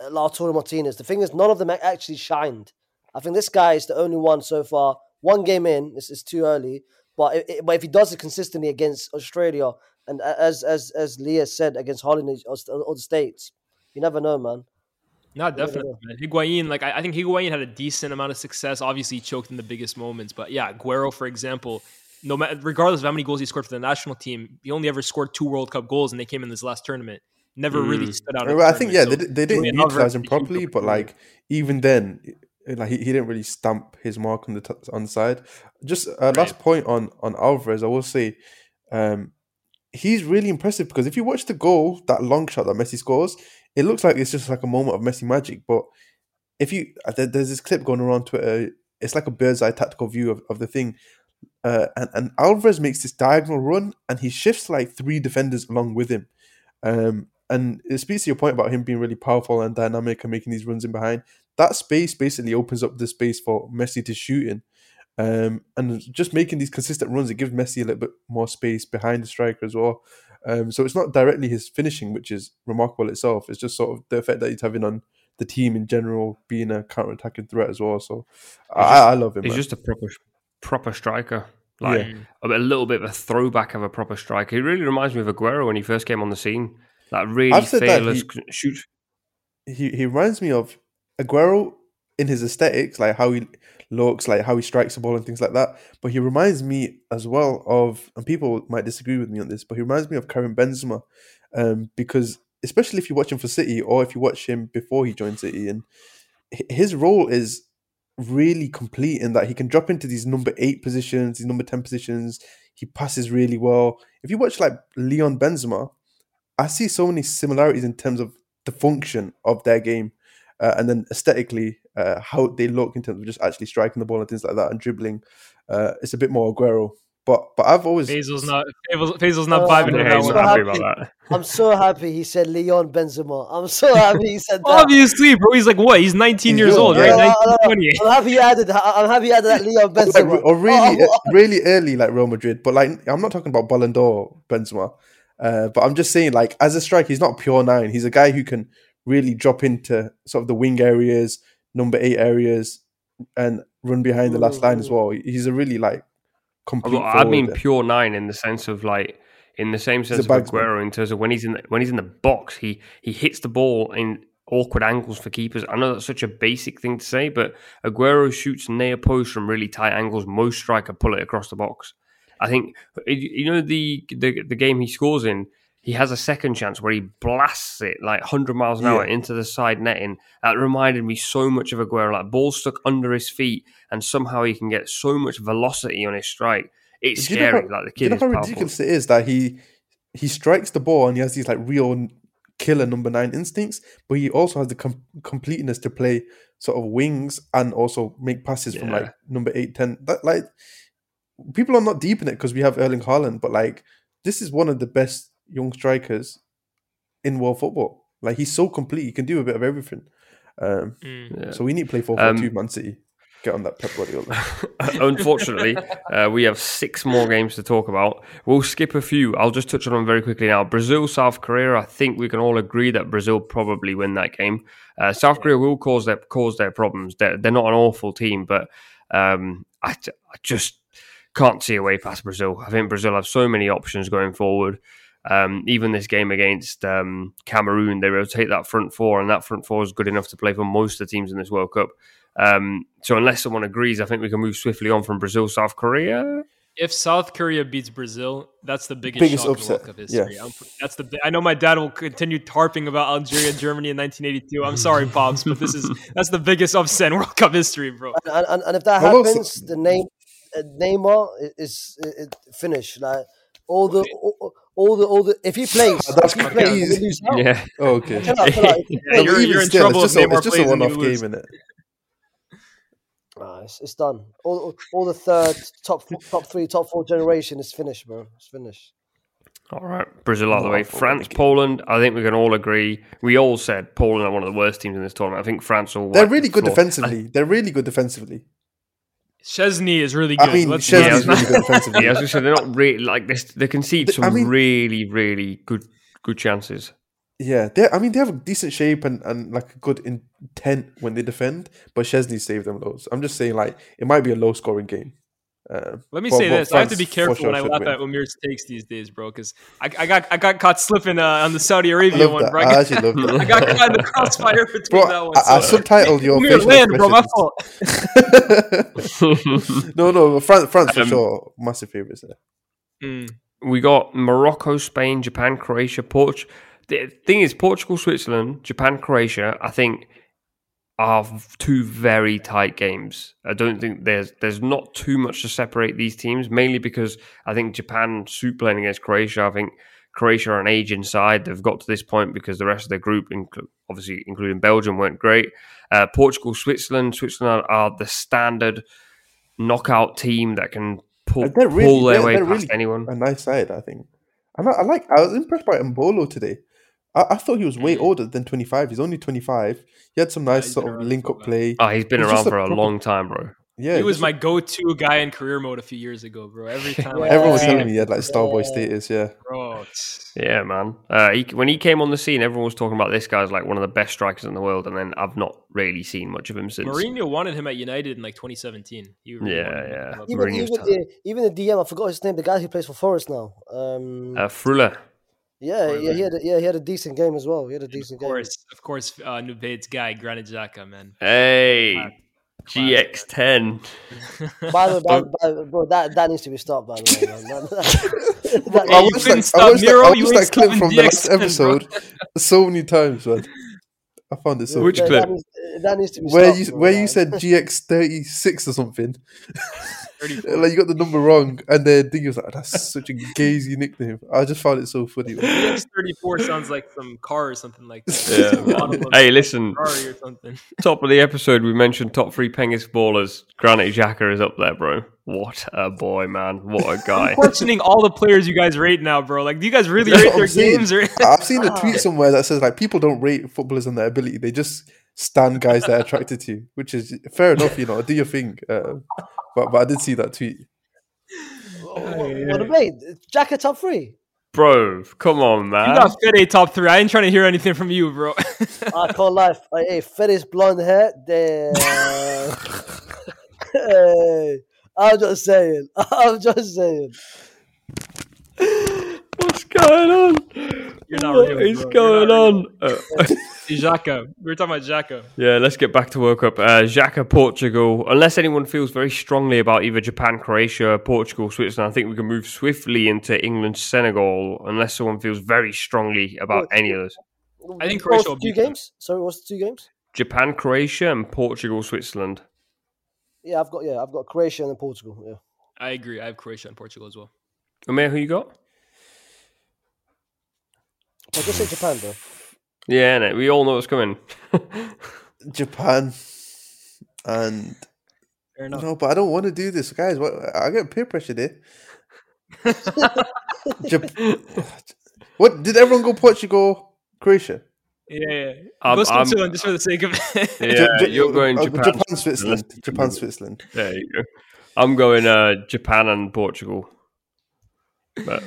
uh, Lautaro Martinez. The thing is, none of them actually shined. I think this guy is the only one so far. One game in, it's, it's too early, but it, it- but if he does it consistently against Australia and as as as Lyes said against Holland or, or the States, you never know, man. No, definitely, man. Higuain, like I, I think Higuain had a decent amount of success. Obviously, he choked in the biggest moments, but yeah, Guerrero, for example, no matter regardless of how many goals he scored for the national team, he only ever scored two World Cup goals, and they came in this last tournament. Never really Mm. stood out. Well, I think yeah, they, they didn't another utilize him properly, but like even then, i- like he, he didn't really stamp his mark on the t- on the side. Just uh, last point on on Alvarez, I will say, um, he's really impressive because if you watch the goal, that long shot that Messi scores, it looks like it's just like a moment of Messi magic. But if you uh, there, there's this clip going around Twitter, it's like a bird's eye tactical view of, of the thing. Uh, and, and Alvarez makes this diagonal run and he shifts like three defenders along with him. Um, and it speaks to your point about him being really powerful and dynamic and making these runs in behind. That space basically opens up the space for Messi to shoot in. Um, and just making these consistent runs, it gives Messi a little bit more space behind the striker as well. Um, so it's not directly his finishing, which is remarkable itself. It's just sort of the effect that he's having on the team in general, being a counter-attacking threat as well. So I, I love him. He's man. just a proper proper striker. Like Yeah. a, a little bit of a throwback of a proper striker. He really reminds me of Aguero when he first came on the scene. That really fearless, shoots. he he reminds me of Aguero in his aesthetics, like how he looks, like how he strikes the ball and things like that. But he reminds me as well of, and people might disagree with me on this, but he reminds me of Karim Benzema, um, because especially if you watch him for City or if you watch him before he joined City, and his role is really complete in that he can drop into these number eight positions, these number ten positions. He passes really well. If you watch like Lyon Benzema, I see so many similarities in terms of the function of their game, uh, and then aesthetically, uh, how they look in terms of just actually striking the ball and things like that and dribbling. Uh, it's a bit more Aguero, but but I've always Faysal's not Faysal's, Faysal's not Oh, vibing I'm with Yeah, that he's so happy happy. about that. I'm so happy he said Lyon Benzema. I'm so happy he said that. Obviously, bro, he's like what? He's 19 He's years young, old, yeah. right? Yeah, 19, I know. 20. I'm happy you added. I'm happy you added that Lyon like, Benzema. or really Oh, really early like Real Madrid, but like I'm not talking about Ballon d'Or Benzema, uh, but I'm just saying like as a striker, he's not pure nine. He's a guy who can really drop into sort of the wing areas, number eight areas, and run behind the last line as well. He's a really like complete. I mean pure nine in the sense of like in the same sense of. Aguero in terms of when he's in the, when he's in the box, he he hits the ball in awkward angles for keepers. I know that's such a basic thing to say, but Aguero shoots near post from really tight angles. Most striker pull it across the box. I think you know the the, the game he scores in. He has a second chance where he blasts it like 100 miles an hour Yeah. into the side netting. That reminded me so much of Aguero. Like ball stuck under his feet, and somehow he can get so much velocity on his strike. It's Do you know scary. how- like the Do you know is how powerful. ridiculous it is that he he strikes the ball and he has these like real killer number nine instincts, but he also has the com- completeness to play sort of wings and also make passes from like number eight, ten. That like people are not deep in it because we have Erling Haaland, but like this is one of the best young strikers in world football. Like he's so complete, he can do a bit of everything. Um, Mm. Yeah. So we need to play four Um, two Man City. Get on that Pep Guardiola. Unfortunately, uh, we have six more games to talk about. We'll skip a few. I'll just touch on them very quickly now. Brazil, South Korea. I think we can all agree that Brazil probably win that game. Uh, South Korea will cause their cause their problems. They're, they're not an awful team, but um, I, I just can't see a way past Brazil. I think Brazil have so many options going forward. Um, even this game against um, Cameroon, they rotate that front four, and that front four is good enough to play for most of the teams in this World Cup. Um, so unless someone agrees, I think we can move swiftly on from Brazil, South Korea. If South Korea beats Brazil, that's the biggest, Biggest shock upset, in World Cup yeah. history. I'm- That's the. I know my dad will continue tarping about Algeria, Germany in 1982. I'm sorry, pops, but this is that's the biggest upset in World Cup history, bro. and, and, and if that Well, also- happens, the name uh, Neymar is, is, is finished. Like all the all, all the all the if he plays, That's if he plays, crazy. lose out. Yeah, Oh, okay. I cannot feel like Yeah, plays- you're- you're in still, trouble It's just, a, it's just a plays and you one-off lose. game, innit? Ah, it's, it's done. All, all- all the third, top, top three, top four generation is finished, bro. It's finished. All right, Brazil out of the way. France, Poland. I think we can all agree. We all said Poland are one of the worst teams in this tournament. I think France will. They're really good floor. defensively. They're really good defensively. Szczesny is really good. I mean, Let's- Yeah, Szczesny's I was- really good defensively. Yeah, I was gonna say they're not really like this. They concede They- some I mean- really, really good, good chances. Yeah, they. I mean, they have a decent shape and, and like a good intent when they defend, but Szczesny saved them loads. I'm just saying, like, it might be a low scoring game. Uh, Let me but- say but this: I have to be careful sure when I laugh win. at Umir's takes these days, bro. Because I, I got I got caught slipping uh, on the Saudi Arabia one, bro. I I got, actually love that. I got caught in the crossfire between Bro, that one. I, I subtitled your Umir, land, bro. My fault. no, no, France, France for Um, sure, massive favorites there. Mm. we got Morocco, Spain, Japan, Croatia, Portugal. The thing is, Portugal, Switzerland, Japan, Croatia. I think are two very tight games. I don't think there's there's not too much to separate these teams. Mainly because I think Japan suit playing against Croatia. I think Croatia are an aging side. They've got to this point because the rest of their group, obviously including Belgium, weren't great. Uh, Portugal, Switzerland. Switzerland are, are the standard knockout team that can pull, really- pull their they're- way they're past really- anyone. A nice side, I think. I, I like. I was impressed by Embolo today. I, I thought he was way older than 25. He's only 25. He had some nice he's sort of link up play. Oh, he's been around just a for a proper- long time, bro. Yeah, he was just- my go-to guy in career mode a few years ago, bro. Every time I Everyone was telling me he had like Starboy Yeah. status. Yeah, bro. Yeah, man. Uh, he, when he came on the scene, everyone was talking about this guy's like one of the best strikers in the world, and then I've not really seen much of him since. Mourinho wanted him at United in like 2017. Really Yeah, yeah. Even, even, the, even the DM, I forgot his name. The guy who plays for Forest now. Um, Uh, Freuler. Yeah, Forest. yeah, he had a, yeah, he had a decent game as well. He had a Of decent game. course, of course, uh, Nubaid's guy, Granit Xhaka, man. Hey, Classic. GX10. By the way, by, by, bro, that that needs to be stopped. By the way, man. That- that- that- I you watched couldn't that, stop I watched that, I you watched ain't that clip stopping from the last DX10, bro. episode so many times, man. I found it so Which clip? That needs, that needs to be where you bro, where you said GX thirty six or something. like you got the number wrong, and then thing was like, oh, "That's such a gazy nickname." I just found it so funny. GX34 sounds like some car or something like that. Yeah, The bottom of Hey, listen. Ferrari or something. Top of the episode, we mentioned top three Pengis ballers. Granit Xhaka is up there, bro. What a boy, man. What a guy. I'm questioning all the players you guys rate now, bro. Like, do you guys really That's rate their I'm saying. games? Or I've seen a tweet somewhere that says like people don't rate footballers on their ability; they just stand guys that are attracted to you, which is fair enough. You know, do your thing. Uh, but but I did see that tweet. What, what debate? Xhaka top three. Bro, come on, man. you got Fede top three. I ain't trying to hear anything from you, bro. I call life. Hey, hey Fetish blonde hair. Damn. hey, I'm just saying. I'm just saying. What's going on? You're not What real, is bro. going You're on? Not Xhaka. We were talking about Xhaka. yeah, let's get back to World Cup. Uh, Xhaka, Portugal. Unless anyone feels very strongly about either Japan, Croatia, Portugal, Switzerland, I think we can move swiftly into England, Senegal. Unless someone feels very strongly about any of those. I think Croatia was the will two beat them. games. Sorry, what's the two games? Japan, Croatia, and Portugal, Switzerland. Yeah, I've got yeah, I've got Croatia and then Portugal. Yeah. I agree. I have Croatia and Portugal as well. Umir, who you got? I just say Japan, bro. Yeah, innit? we all know what's coming. Japan, and Fair enough. no, but I don't want to do this, guys. What I get peer pressure there. Jap- what did everyone go Portugal, Croatia? Yeah, yeah. I'm- Go I'm- Switzerland just for the sake of it. Yeah, Ja- you're going uh, Japan. Japan, Switzerland, Japan, Switzerland. There you go. I'm going uh, Japan and Portugal. But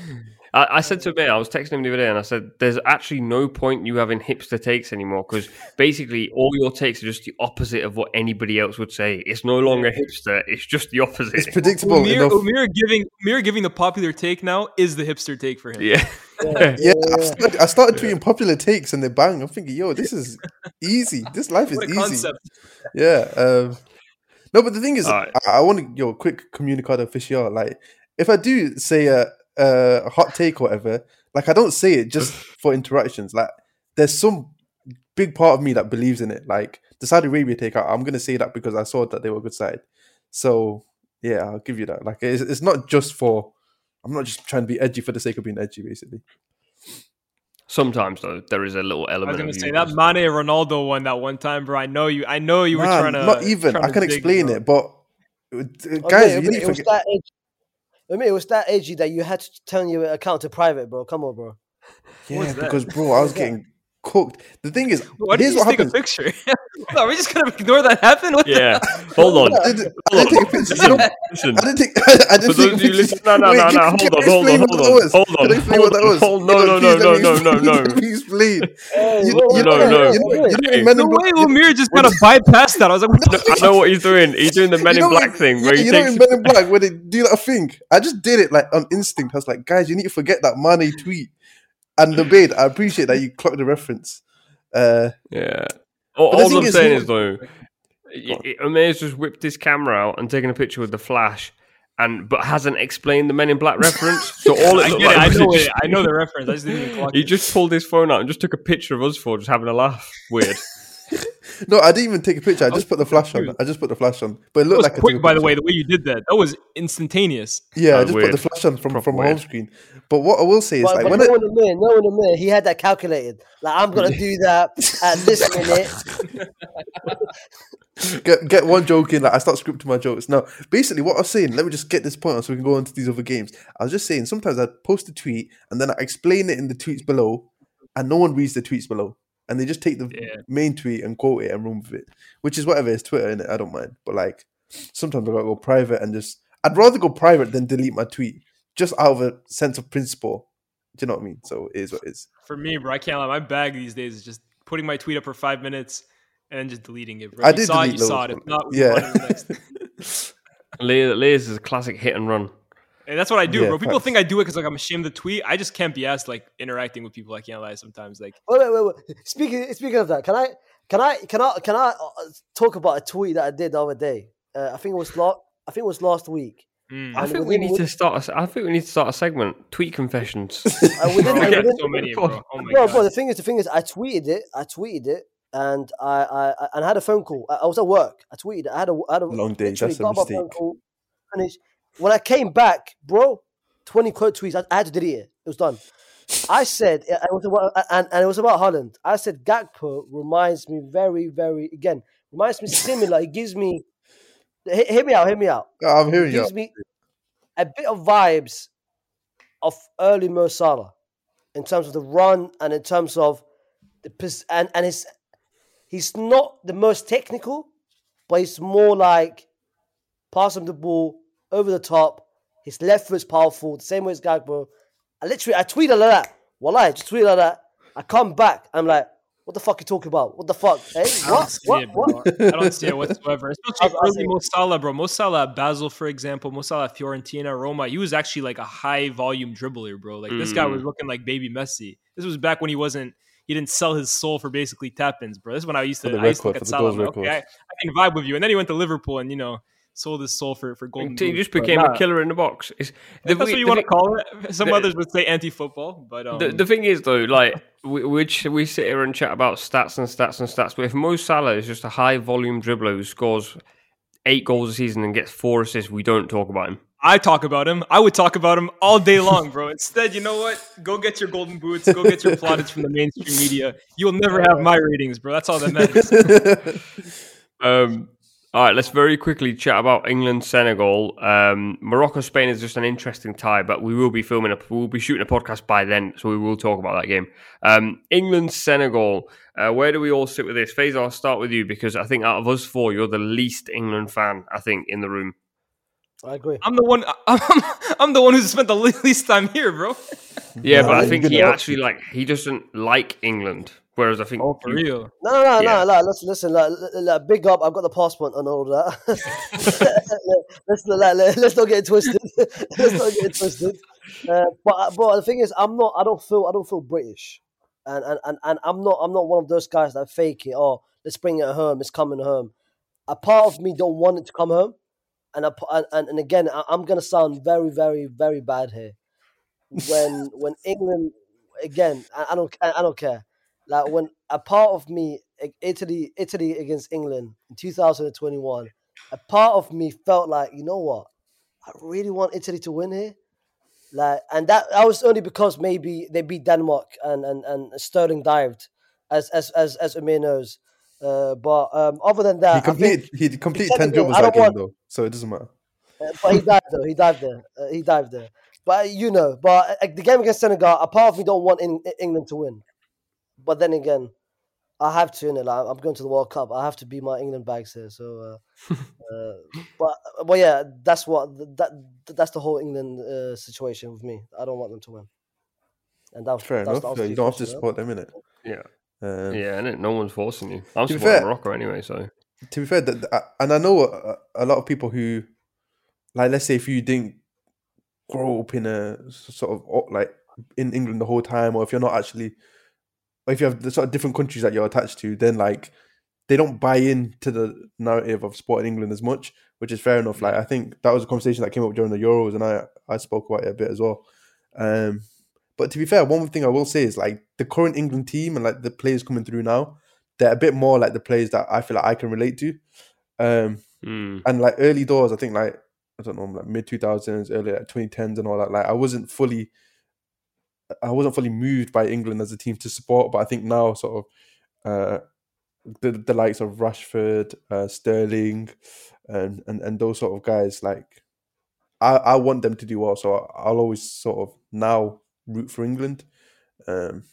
I, I said to Umir, I was texting him the other day, and I said, "There's actually no point you having hipster takes anymore because basically all your takes are just the opposite of what anybody else would say. It's no longer hipster; it's just the opposite." It's predictable Umir, enough. Umir giving Umir giving the popular take now is the hipster take for him. yeah, Yeah, I started, I started tweeting popular takes and they bang. I'm thinking, yo, this is easy. This life is a easy. concept. Yeah. Um, no, but the thing is, Alright. I, I want to, yo, quick communicado official. Like, if I do say a, a hot take or whatever, like, I don't say it just for interactions. Like, there's some big part of me that believes in it. Like, the Saudi Arabia take, I, I'm going to say that because I saw that they were a good side. So, yeah, I'll give you that. Like, it's, it's not just for, I'm not just trying to be edgy for the sake of being edgy, basically. Sometimes though, there is a little element. I was gonna say that just- Mane Ronaldo one that one time, bro. I know you. I know you were trying to. not even. I can dig, explain bro. it, but uh, guys, mate, you it, need to forget. that edgy. I mean, it was that edgy that you had to turn your account to private, bro. Come on, bro. Yeah, because bro, I was getting cooked. The thing is, Why did here's you what take a picture? Are we just gonna ignore that happen? What the- Yeah, hold on. I didn't, I didn't take a picture. You Listen, I didn't take. I didn't For take those a picture. listen, no, no, Wait, no, can- no, can hold on, hold explain on, what hold that on, was? hold Can I on, explain what that hold was? on, You no, no, no, no, no, no, Let me explain. Hey, You, whoa, you No, no. you know, whoa, you know, Hey. in Men The way Black. Umir just kind of bypassed that, I was like, I know what he's doing. He's doing the Men in Black thing where yeah, he you know takes. in Men in Black where they do that thing. I just did it like on instinct. I was like, guys, you need to forget that Mane tweet and the bait. I appreciate that you clocked the reference. Uh, Yeah. All, all I'm is, saying he- is though, y- y- Umir's just whipped his camera out and taken a picture with the flash, and but hasn't explained the Men in Black reference. So all it I looked get it. like I know it. I know the reference. I just didn't even clock He it. just pulled his phone out and just took a picture of us four just having a laugh. Weird. no, I didn't even take a picture. I just put the flash on. I just put the flash on, but it That looked was like I took quick, a by the way. The way you did that, that was instantaneous. Yeah, I Oh, just weird. put the flash on from Proper from weird. home screen. But what I will say is But, like but when no it, one in there, no one in there. He had that calculated. Like I'm gonna do that at this minute. get get one joke in, like I start scripting my jokes. Now, basically, what I was saying, let me just get this point on so we can go on to these other games. I was just saying sometimes I post a tweet and then I explain it in the tweets below, and no one reads the tweets below, and they just take the Yeah. main tweet and quote it and run with it, which is whatever. It's Twitter, and I don't mind. But like sometimes I gotta go private and just. I'd rather go private than delete my tweet, just out of a sense of principle. Do you know what I mean? So it is what it is. For me, bro, I can't lie. My bag these days is just putting my tweet up for five minutes and then just deleting it, bro. I you did saw it, you saw it. If not, we move on to the Yeah. next. Lyes, is a classic hit and run. And that's what I do, Yeah, bro. People facts. think I do it because like I'm ashamed to tweet. I just can't be asked like interacting with people. I can't lie sometimes. Like Wait, wait, wait, wait. Speaking speaking of that, can I can I can I can I uh, talk about a tweet that I did the other day? Uh, I think it was last. I think it was last week. mm. I think we within- need to start. A, s- I think we need to start a segment. Tweet confessions. Uh, within, Bro, I and got so many, Bro, bro. Oh my bro, god. bro, the thing is, the thing is, I tweeted it. I tweeted it, and I, I, I and I had a phone call. I, I was at work. I tweeted. it. I had a, I had a Long day, that's a got phone mistake. call, finished. When I came back, bro, twenty quote tweets. I, I had to delete it. It was done. I said, and it was about, and, and it was about Holland. I said, Gakpo reminds me very, very again reminds me similar. It gives me. Hear, hear me out. Hear me out. Oh, I'm hearing you. gives me a bit of vibes of early Mo Salah in terms of the run and in terms of the and and his he's not the most technical, but he's more like pass him the ball over the top. His left foot's powerful, the same way as Gakpo. I literally I tweeted like that. Well, I just tweeted like that. I come back, I'm like, what the fuck are you talking about? What the fuck? Hey, I eh? don't what? see What? it, bro. What? I don't see it whatsoever. Especially I'll- I'll early. Mo Salah, bro. Mo Salah Basel, for example. Mo Salah Fiorentina, Roma. He was actually like a high volume dribbler, bro. Like this guy was mm. looking like baby Messi. This was back when he wasn't. He didn't sell his soul for basically tap ins, bro. This is when I used to. For the I used to look at for Salah. like, okay, I, record. I can vibe with you. And then he went to Liverpool and you know sold his soul for for golden. he just became a killer in the box. It's, the, that's what you want to call it. Some the- others would say anti-football, but um, The, the thing is, though, like we, which we sit here and chat about stats and stats and stats, but if Mo Salah is just a high volume dribbler who scores eight goals a season and gets four assists, we don't talk about him. I talk about him. I would talk about him all day long, bro. Instead, you know what? Go get your golden boots. Go get your plaudits from the mainstream media. You'll never have my ratings, bro. That's all that matters. Um, all right, let's very quickly chat about England Senegal. Um, Morocco Spain is just an interesting tie, but we will be filming a we'll be shooting a podcast by then, so we will talk about that game. Um, England Senegal. Uh, where do we all sit with this? Faysal, I'll start with you because I think out of us four, you're the least England fan. I think in the room. I agree. I'm the one. I'm, I'm the one who's spent the least time here, bro. Yeah, Nah, but I think he actually like he doesn't like England, whereas I think Oh, for you- real. No, no, no, Yeah. no, no. Listen, listen. Like, like, like, big up. I've got the passport and all that. let's like, let- let's not get it twisted. let's not get it twisted. Uh, but but the thing is, I'm not. I don't feel. I don't feel British, and and, and, and I'm not. I'm not one of those guys that fake it. Oh, let's bring it home. It's coming home. A part of me don't want it to come home, and a, pa- and, and and again, I, I'm gonna sound very, very, very bad here. When when England again, I, I don't I, I don't care. Like when a part of me, Italy, Italy against England in 2021, a part of me felt like, you know what, I really want Italy to win here, Like, and that that was only because maybe they beat Denmark and and, and Sterling dived, as as as as Umir knows. Uh, but um, other than that, He I think- completed he completed ten dribbles that game want- though, so it doesn't matter. Uh, but he dived though. He dived there. Uh, he dived there. But you know, but uh, the game against Senegal, a part of me don't want in, England to win. But then again, I have to. In it, like, I'm going to the World Cup. I have to be my England bags here. So, uh, uh, but but yeah, that's what that that's the whole England uh, situation with me. I don't want them to win. And that's Fair that's enough. yeah, you don't have to support them in it. Yeah, Um, yeah, and no one's forcing you. I'm To be supporting fair- Morocco anyway, so to be fair, that, that- and I know a, a lot of people who, like, let's say if you didn't grow up in a sort of like in England the whole time, or if you're not actually, or if you have the sort of different countries that you're attached to, then like they don't buy into the narrative of sport in England as much, which is fair enough. Like I think that was a conversation that came up during the Euros, and I I spoke about it a bit as well. Um, but to be fair, one thing I will say is like the current England team and like the players coming through now, they're a bit more like the players that I feel like I can relate to. Um, mm, and like early doors, I think like I don't know, like mid two thousands, early like twenty tens and all that. Like I wasn't fully, I wasn't fully moved by England as a team to support, but I think now sort of, uh, the the likes of Rashford, uh, Sterling, and and and those sort of guys, like I I want them to do well, so I'll always sort of now root for England, um,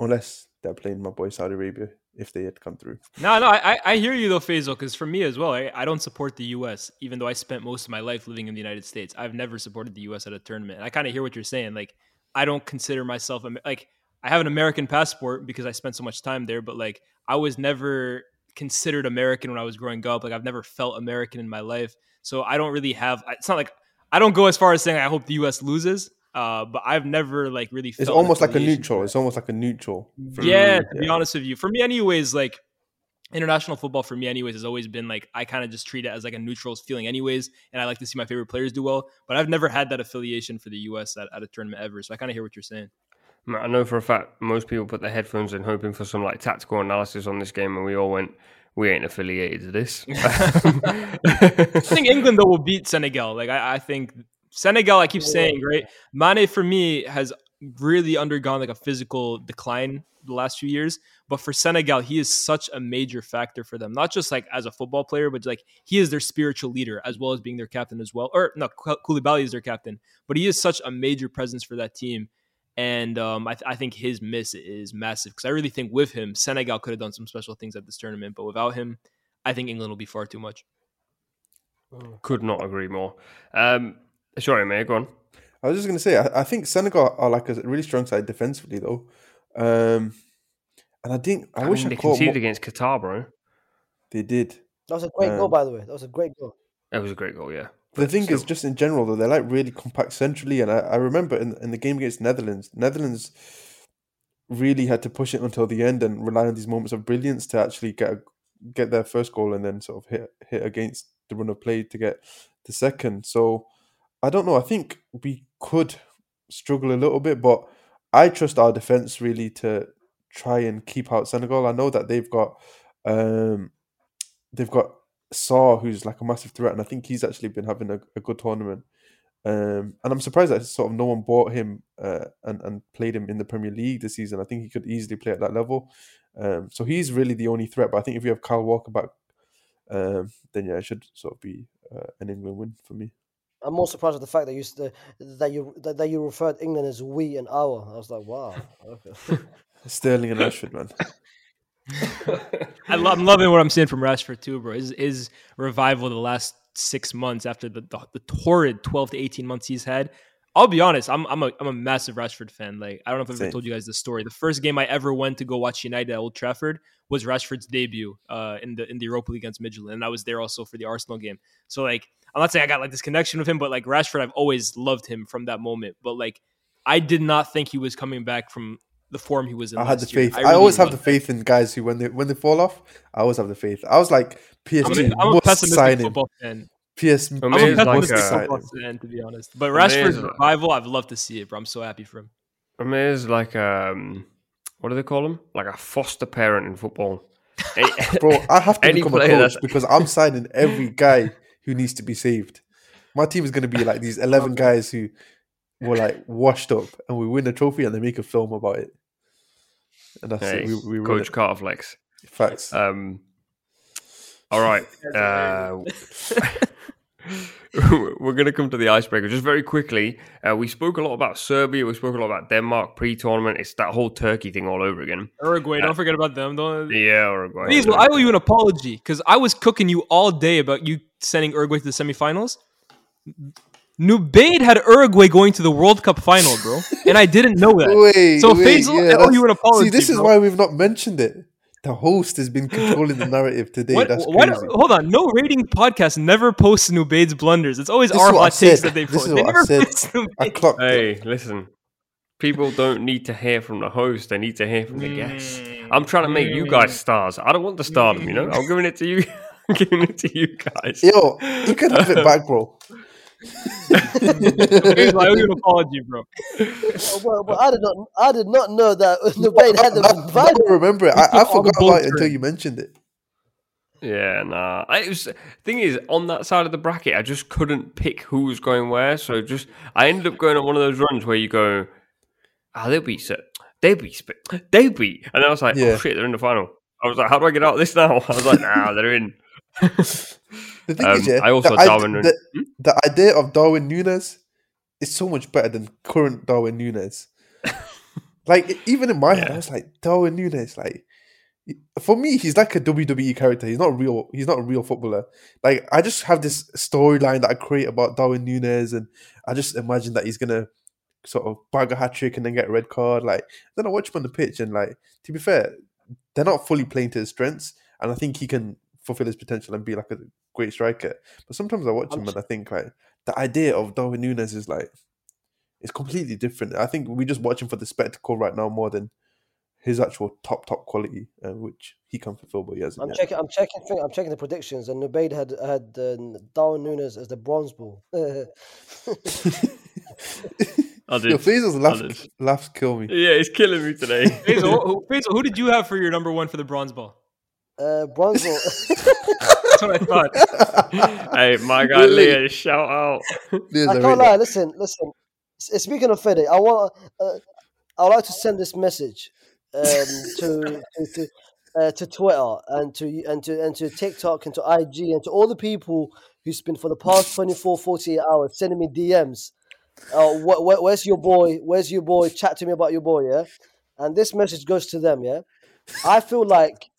unless they're playing my boy Saudi Arabia if they had come through. No, no, I, I- hear you though, Faysal, because for me as well, I, I don't support the U.S. Even though I spent most of my life living in the United States, I've never supported the U.S. at a tournament. And I kind of hear what you're saying. Like, I don't consider myself like I have an American passport because I spent so much time there, but like I was never considered American when I was growing up. Like I've never felt American in my life, so I don't really have. It's not like I don't go as far as saying I hope the U.S. loses. Uh, but I've never like really. It's almost like a neutral. It's almost like a neutral. for me. Yeah, to be Yeah. honest with you, for me, anyways, like international football for me, anyways, has always been like I kind of just treat it as like a neutral feeling, anyways, and I like to see my favorite players do well. But I've never had that affiliation for the U.S. at, at a tournament ever, so I kind of hear what you're saying. I know for a fact most people put their headphones in hoping for some like tactical analysis on this game, and we all went, "We ain't affiliated to this." I think England though will beat Senegal. Like I, I think Senegal. I keep saying, right? Mane for me has really undergone like a physical decline the last few years. But for Senegal, he is such a major factor for them. Not just like as a football player, but like he is their spiritual leader as well as being their captain as well. Or no, Kou- Koulibaly is their captain, but he is such a major presence for that team. And um, I, th- I think his miss is massive because I really think with him, Senegal could have done some special things at this tournament. But without him, I think England will be far too much. Could not agree more. Um, sorry, mate. Go on. I was just going to say, I, I think Senegal are like a really strong side defensively, though. Um, and I think I, I, wish mean, I they caught conceded more. against Qatar, bro. They did. That was a great goal, Um, by the way. That was a great goal. That was a great goal, yeah. The But thing is, just in general, though, they're like really compact centrally. And I, I remember in, in the game against Netherlands, Netherlands really had to push it until the end and rely on these moments of brilliance to actually get a, get their first goal and then sort of hit hit against the run of play to get the second. So I don't know. I think we could struggle a little bit, but I trust our defense really to try and keep out Senegal. I know that they've got um they've got Sarr who's like a massive threat, and I think he's actually been having a, a good tournament. Um, and I'm surprised that sort of no one bought him uh, and and played him in the Premier League this season. I think he could easily play at that level. Um, so he's really the only threat. But I think if you have Kyle Walker back, um, then yeah, it should sort of be uh, an England win for me. I'm more surprised at the fact that you s- that you that, that you referred England as we and our. I was like, wow. Okay. Sterling and Rashford, man. I lo- I'm loving what I'm seeing from Rashford too, bro. His, his revival the last six months after the, the the torrid 12 to 18 months he's had. I'll be honest, I'm I'm a I'm a massive Rashford fan. Like I don't know if I've ever told you guys the story. The first game I ever went to go watch United at Old Trafford was Rashford's debut uh, in the in the Europa League against Midtjylland, and I was there also for the Arsenal game. So like I'm not saying I got like this connection with him, but like Rashford, I've always loved him from that moment. But like I did not think he was coming back from the form he was in. I had the year. faith. I, really always have the faith in guys who when they when they fall off, I always have the faith. I was like I'm PSG a, I'm a must pessimistic sign him. football fan. PS For I'm a it's like, pessimistic uh, football fan, to be honest. But Rashford's it's revival, I've loved to see it, bro. I'm so happy for him. Ramirez like um, what do they call him? Like a foster parent in football. Bro, I have to Any become a coach that's- because I'm signing every guy who needs to be saved. My team is going to be like these 11 guys who were like washed up, and we win the trophy, and they make a film about it. And that's Hey, it. We, we Coach it. Carter flex. Facts. Um, all right. Uh, we're going to come to the icebreaker just very quickly. Uh, we spoke a lot about Serbia. We spoke a lot about Denmark pre-tournament. It's that whole Turkey thing all over again. Uruguay, don't forget about them. Don't. Yeah, Uruguay. Please, well, I owe you an apology because I was cooking you all day about you sending Uruguay to the semifinals. Nubaid had Uruguay going to the World Cup final, bro, and I didn't know that. Wait, so wait, Faysal, yeah, I owe you an apology. See, this is bro. why we've not mentioned it. The host has been controlling the narrative today. What, That's what- crazy. hold on, no rating podcast never posts Nubaid's blunders. It's always This our hot takes that they This post. is They what I said. I Nubaid. clocked it. Hey, listen. People don't need to hear from the host. They need to hear from the guests. Mm. I'm trying to make you guys stars. I don't want the stardom, you know? I'm giving it to you. I'm giving it to you guys. Yo, you can have it back, bro. Faysal, I owe you an apology, bro. Oh, well, well, I did not. I did not know that Nubaid had I, the I vibe. don't remember it. I, I took all the forgot about it until you mentioned it. Yeah, nah. I, it was, thing is, on that side of the bracket, I just couldn't pick who was going where. So just, I ended up going on one of those runs where you go, ah, they'll beat, set. they beat, Sp- they beat, and then I was like, Yeah. oh shit, they're in the final. I was like, how do I get out of this now? I was like, nah, they're in. The thing Um, is, yeah, I also the, Darwin the, the idea of Darwin Nunez is so much better than current Darwin Nunez. like even in my head, I was like Darwin Nunez. Like for me, he's like a WWE character. He's not real. He's not a real footballer. Like I just have this storyline that I create about Darwin Nunez, and I just imagine that he's gonna sort of bag a hat trick and then get a red card. Like then I watch him on the pitch, and like to be fair, they're not fully playing to his strengths, and I think he can fulfill his potential and be like a great striker. But sometimes I watch I'm him and I think like the idea of Darwin Nunez is like it's completely different. I think we just watch him for the spectacle right now more than his actual top top quality, uh, which he can fulfill, but he hasn't. I'm yet. checking. I'm checking. thing- I'm checking the predictions, and Nubaid had had uh, Darwin Nunez as the bronze ball. I did. Yo, Faysal's I laugh, laughs kill me. Yeah, it's killing me today. Faysal, who, Faysal, who did you have for your number one for the bronze ball? Uh, bronze. That's what I thought. hey, my guy Really? Lyes, shout out. There's I a can't really- lie. Listen, listen. Speaking of Fede, I want. Uh, I would like to send this message um, to to to, uh, to Twitter and to and to and to TikTok and to IG and to all the people who's been for the past 24, 48 hours sending me DMs. Uh, wh- wh- where's your boy? Where's your boy? Chat to me about your boy, yeah. And this message goes to them, yeah. I feel like,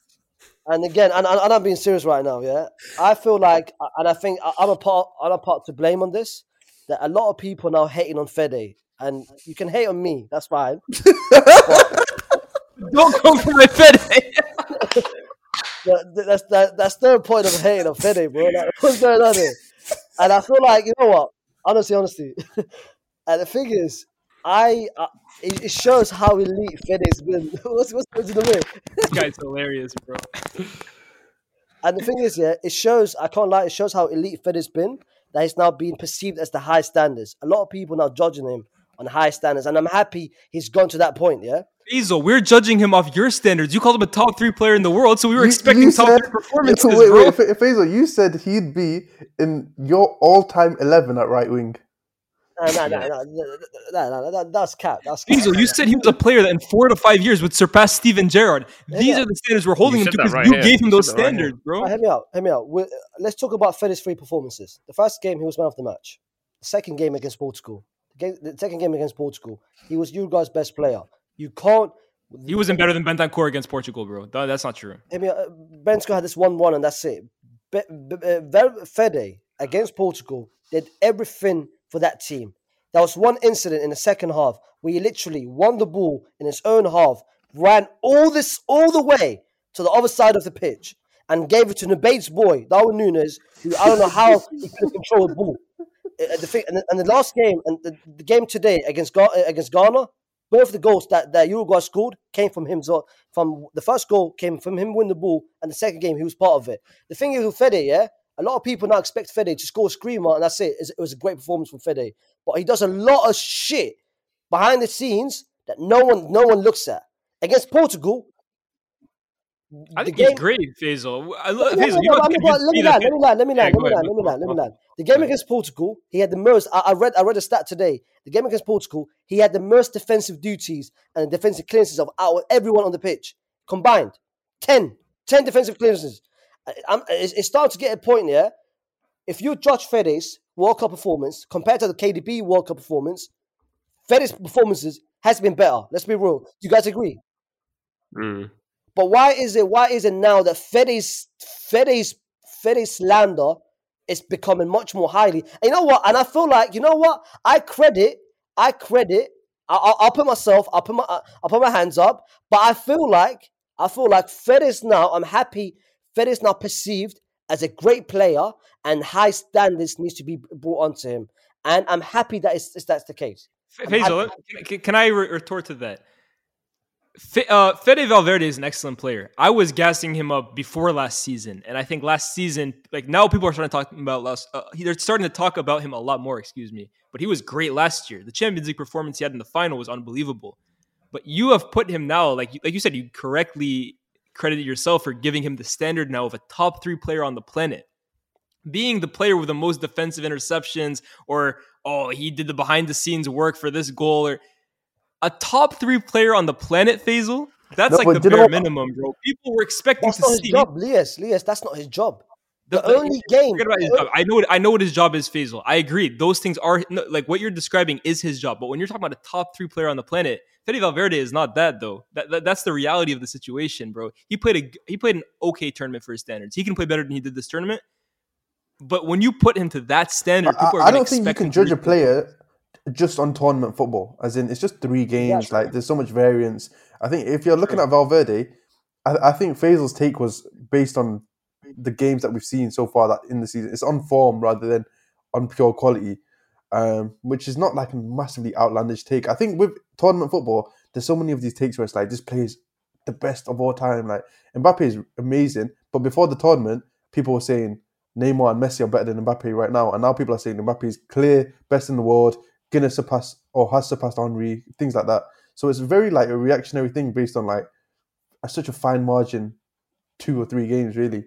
and again, and, and, I'm being serious right now, yeah. I feel like, and I think I'm a part, I'm a part to blame on this. That a lot of people now hating on Fede, and you can hate on me, that's fine. Don't come for my Fede. That- that's that, that's no point of hating on Fede, bro. Like, what's going on here? And I feel like you know what? Honestly, honestly, and the thing is, I uh, it, it shows how elite Fede's been. what's what's going to the way? this guy's hilarious, bro. And the thing is, yeah, it shows. I can't lie. It shows how elite Fede's been. That he's now being perceived as the high standards. A lot of people now judging him on high standards, and I'm happy he's gone to that point. Yeah. Faysal, we're judging him off your standards. You called him a top three player in the world, so we were You- expecting you top said- three performances, wait, bro. wait, Fa- Faysal, you said he'd be in your all-time eleven at right wing. Nah, nah, nah, nah, nah, nah, nah, nah, that's cap. That's cap. Faysal, you said he was a player that in four to five years would surpass Steven Gerrard. These Yeah. are the standards we're holding You him to because right you here. gave him You those said that right standards, bro. Right, hear me out. Hear me out. We're, let's talk about Fede's three performances. The first game, he was man of the match. The second game against Portugal. The, game, the second game against Portugal, he was Uruguay's best player. You can't. He wasn't better than Bentancur against Portugal, bro. That- That's not true. I mean, uh, Bensko had this one-one, and that's it. Be, be, uh, Fede against Portugal did everything for that team. There was one incident in the second half where he literally won the ball in his own half, ran all this all the way to the other side of the pitch, and gave it to Nubaid's boy Darwin Nunez, who I don't know how he could control the ball. Uh, the thing, and, the, and the last game and the, the game today against uh, against Ghana, both the goals that, that Uruguay scored came from him. So from the first goal came from him winning the ball, and the second game he was part of it. The thing is with Fede, yeah, a lot of people now expect Fede to score a screamer, and that's it. It was a great performance from Fede, but he does a lot of shit behind the scenes that no one no one looks at. Against Portugal, I think game- he's great, Faysal. I love No, no, Faysal. no, no, I mean, let me land, let me land, let me land, let me land, let me land, let me land. The game against Portugal, he had the most. I, I read, I read a stat today. The game against Portugal, he had the most defensive duties and defensive clearances of out of everyone on the pitch combined. 10, 10 defensive clearances. I'm, it's, it's starting to get a point here. If you judge Fede's World Cup performance compared to the KDB World Cup performance, Fede's performances has been better. Let's be real. Do you guys agree? Mm. But why is it why is it now that Fede's Fede's Fede's slander is becoming much more highly? And you know what? And I feel like you know what? I credit I credit. I- I'll, I'll put myself. I'll put my I'll put my hands up. But I feel like I feel like Fede's now. I'm happy. Fede's now perceived as a great player, and high standards needs to be brought onto him. And I'm happy that it's, that's the case. F- Faysal, can, I re- retort to that? Fe- uh, Fede Valverde is an excellent player. I was gassing him up before last season, and I think last season, like now, people are starting to talk about last. Uh, they're starting to talk about him a lot more. Excuse me, but he was great last year. The Champions League performance he had in the final was unbelievable. But you have put him now, like like you said, you correctly credited yourself for giving him the standard now of a top three player on the planet being the player with the most defensive interceptions or oh he did the behind the scenes work for this goal or a top three player on the planet Faysal that's No, like the do you know bare minimum bro people were expecting That's to not his see job, Lyes. Lyes, that's not his job. The, the- only game. About his job. I know what I know what his job is, Faysal. I agree. Those things are no, like what you're describing is his job. But when you're talking about a top three player on the planet, Fede Valverde is not that though. That, that- that's the reality of the situation, bro. He played a he played an okay tournament for his standards. He can play better than he did this tournament. But when you put him to that standard, I, people are I gonna don't think you can judge a reach- player just on tournament football. As in, it's just three games. Exactly. Like, there's so much variance. I think if you're looking at Valverde, I, I think Faysal's take was based on the games that we've seen so far that in the season. It's on form rather than on pure quality, um, which is not like a massively outlandish take. I think with tournament football, there's so many of these takes where it's like this plays the best of all time. Like Mbappe is amazing, but before the tournament, people were saying Neymar and Messi are better than Mbappe right now, and now people are saying Mbappe is clear best in the world, gonna surpass or has surpassed Henry, things like that. So it's very like a reactionary thing based on like a, such a fine margin, two or three games really.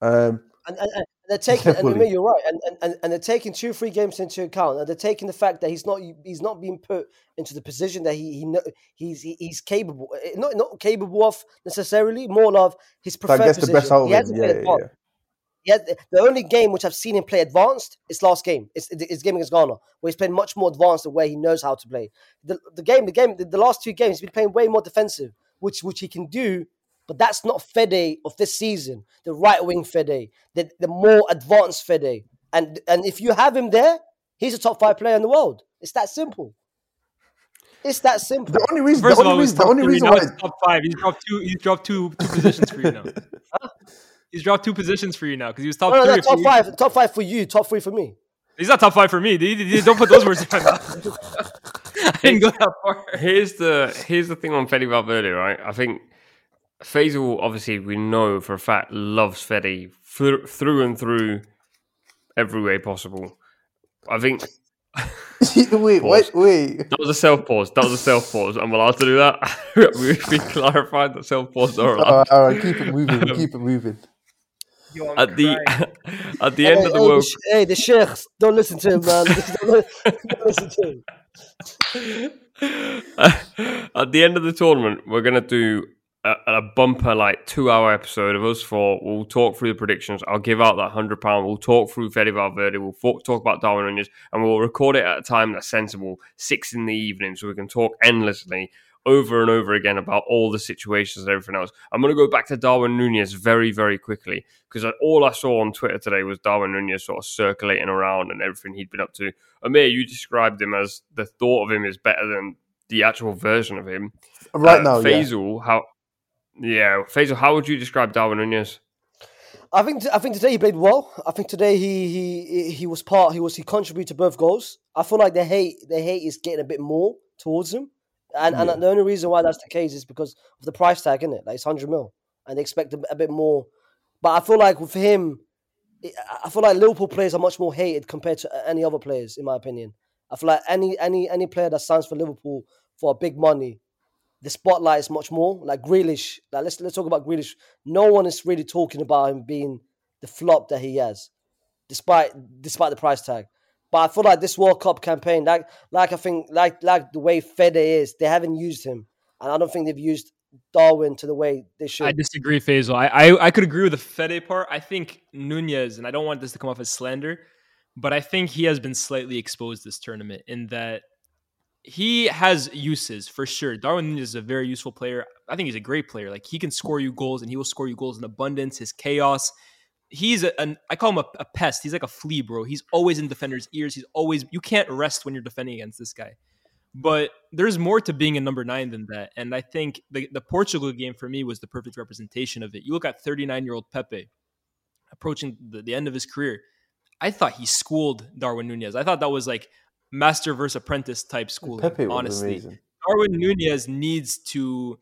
Um, and, and, they're taking. And Fully. Umir, you're right, and, and- and they're taking two, three games into account, and they're taking the fact that he's not he's not being put into the position that he he he's he's capable, eh, not not capable of necessarily, more of his preferred that gets the position. best out of he hasn't Yeah, played yeah, yeah. The only game which I've seen him play advanced is last game. It's, it's game against Ghana, where he's playing much more advanced the way he knows how to play. The, the game, the game, the, the last two games, he's been playing way more defensive, which which he can do. But that's not Fede of this season. The right wing Fede, the, the more advanced Fede, and and if you have him there, he's a top five player in the world. It's that simple. It's that simple. The only reason, First the of all, only he's reason, the only reason why, he's top five. He's dropped two. He's dropped two two positions for you now. He's dropped two positions for you now because he was top No, no, three. no, top weeks- five, top five for you, top three for me. He's not top five for me. dude. You- you- Don't put those words in my mouth. I didn't go that far. Here's the here's the thing on Fede Valverde, right? I think Faysal, obviously, we know for a fact loves Fede through, through and through every way possible. I think wait, wait, wait. that was a self pause. That was a self pause. I'm allowed to do that. We've been clarified that self pause are allowed. All right, all right, keep it moving, keep it moving. At the at the Hey, end of the hey, world, sh- hey, the sheikhs, don't listen to him, man. don't, don't listen to him. at the end of the tournament, we're gonna do a, a bumper like two hour episode of us four. We'll talk through the predictions. I'll give out that hundred pound. We'll talk through Fede Valverde. We'll fo- talk about Darwin Nunez, and we'll record it at a time that's sensible, six in the evening, so we can talk endlessly over and over again about all the situations and everything else. I'm going to go back to Darwin Nunez very, very quickly because all I saw on Twitter today was Darwin Nunez sort of circulating around and everything he'd been up to. Umir, you described him as the thought of him is better than the actual version of him. Right Uh, now, yeah. Faysal, how? Yeah, Faysal, how would you describe Darwin Nunez? I think I think today he played well. I think today he he he was part. He was he contributed to both goals. I feel like the hate the hate is getting a bit more towards him, and Yeah. and the only reason why that's the case is because of the price tag, isn't it? Like it's hundred mil, and they expect a, a bit more. But I feel like with him, I- I feel like Liverpool players are much more hated compared to any other players, in my opinion. I feel like any any any player that signs for Liverpool for big money, the spotlight is much more. Like Grealish, like let's let's talk about Grealish. No one is really talking about him being the flop that he has, despite despite the price tag. But I feel like this World Cup campaign, like like I think like like the way Fede is, they haven't used him, and I don't think they've used Darwin to the way they should. I disagree, Faysal. I, I I could agree with the Fede part. I think Nunez, and I don't want this to come off as slander, but I think he has been slightly exposed this tournament in that he has uses for sure. Darwin is a very useful player. I think he's a great player. Like he can score you goals, and he will score you goals in abundance. His chaos. He's a, an I call him a, a pest. He's like a flea, bro. He's always in defenders' ears. He's always you can't rest when you're defending against this guy. But there's more to being a number nine than that. And I think the, the Portugal game for me was the perfect representation of it. You look at 39 year old Pepe approaching the, the end of his career. I thought he schooled Darwin Nunez. I thought that was like master versus apprentice type schooling. Pepe honestly. Darwin Nunez needs to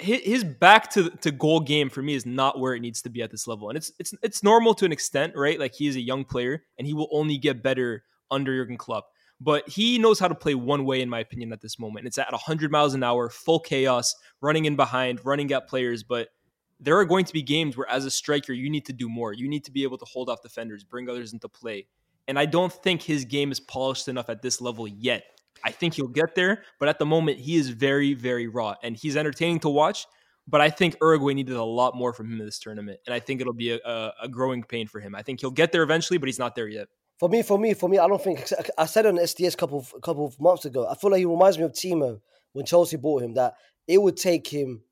his, his back to to goal game for me is not where it needs to be at this level, and it's it's it's normal to an extent, right? Like he is a young player, and he will only get better under Jurgen Klopp. But he knows how to play one way, in my opinion, at this moment. It's at 100 miles an hour, full chaos, running in behind, running at players. But there are going to be games where, as a striker, you need to do more. You need to be able to hold off defenders, bring others into play. And I don't think his game is polished enough at this level yet. I think he'll get there, but at the moment, he is very, very raw and he's entertaining to watch. But I think Uruguay needed a lot more from him in this tournament. And I think it'll be a, a, a growing pain for him. I think he'll get there eventually, but he's not there yet. For me, for me, for me, I don't think I said on SDS a couple of, a couple of months ago. I feel like he reminds me of Timo when Chelsea bought him. That it would take him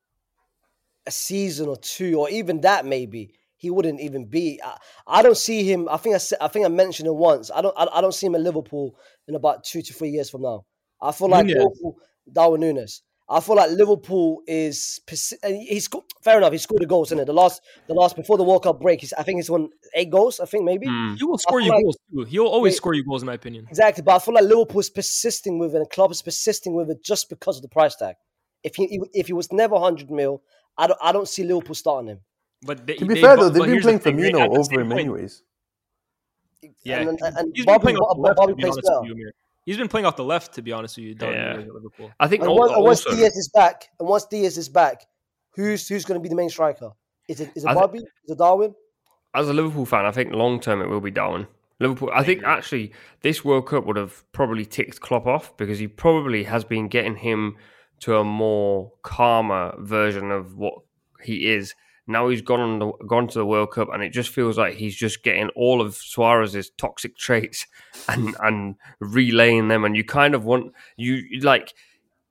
a season or two, or even that maybe he wouldn't even be. I, I don't see him. I think I, said- I think I mentioned it once. I don't. I, I don't see him in Liverpool in about two to three years from now. I feel like Nunez. Liverpool, Darwin Nunez. I feel like Liverpool is persi- and he's sco- fair enough. He scored the goals in it. The last, the last before the World Cup break. He's, I think he's won eight goals. I think maybe. Hmm. He will score you like- goals too. He'll always Wait. score you goals, in my opinion. Exactly, but I feel like Liverpool is persisting with it, and the club is persisting with it just because of the price tag. If he if he was never hundred mil, I don't I don't see Liverpool starting him. But they, To be they- fair but- though, they've been here's the playing thing, right? Firmino over same him point- anyways. Yeah, and, and, and he's been Bobby, playing off the left. Bobby to be plays honest well. with you, He's been playing off the left, to be honest with you. Darwin Yeah. Nunez at Liverpool. I think And, al- once, and once also Diaz is back, and once Diaz is back, who's who's going to be the main striker? Is it is it I thi- Bobby? Is it Darwin? as a Liverpool fan, I think long term it will be Darwin. Liverpool. I think actually this World Cup would have probably ticked Klopp off because he probably has been getting him to a more calmer version of what he is. Now he's gone on the, gone to the World Cup, and it just feels like he's just getting all of Suarez's toxic traits and and relaying them. And you kind of want you you like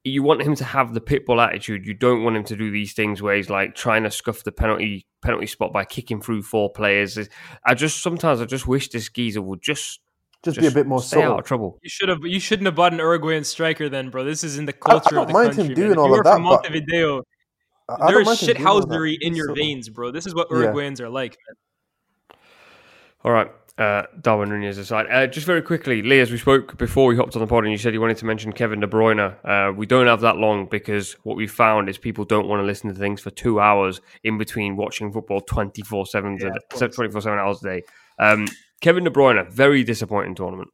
you want him to have the pitbull attitude. You don't want him to do these things where he's like trying to scuff the penalty penalty spot by kicking through four players. I just sometimes I just wish this geezer would just Just, be a bit more stay out of trouble. You should have. You shouldn't have bought an Uruguayan striker then, bro. This is in the I- I culture don't of the mind him country. doing man. If all you of were that, from but- Montevideo. I- I There's mind him doing all that. shithousery in your So- veins, bro. This is what Yeah. Uruguayans are like. Man. All right, uh, Darwin Nunez aside. Uh, just very quickly, Lee, as we spoke before we hopped on the pod, and you said you wanted to mention Kevin De Bruyne. Uh, we don't have that long because what we found is people don't want to listen to things for two hours in between watching football 24 7 Yeah, 24 7 hours a day. Um, Kevin De Bruyne, very disappointing tournament.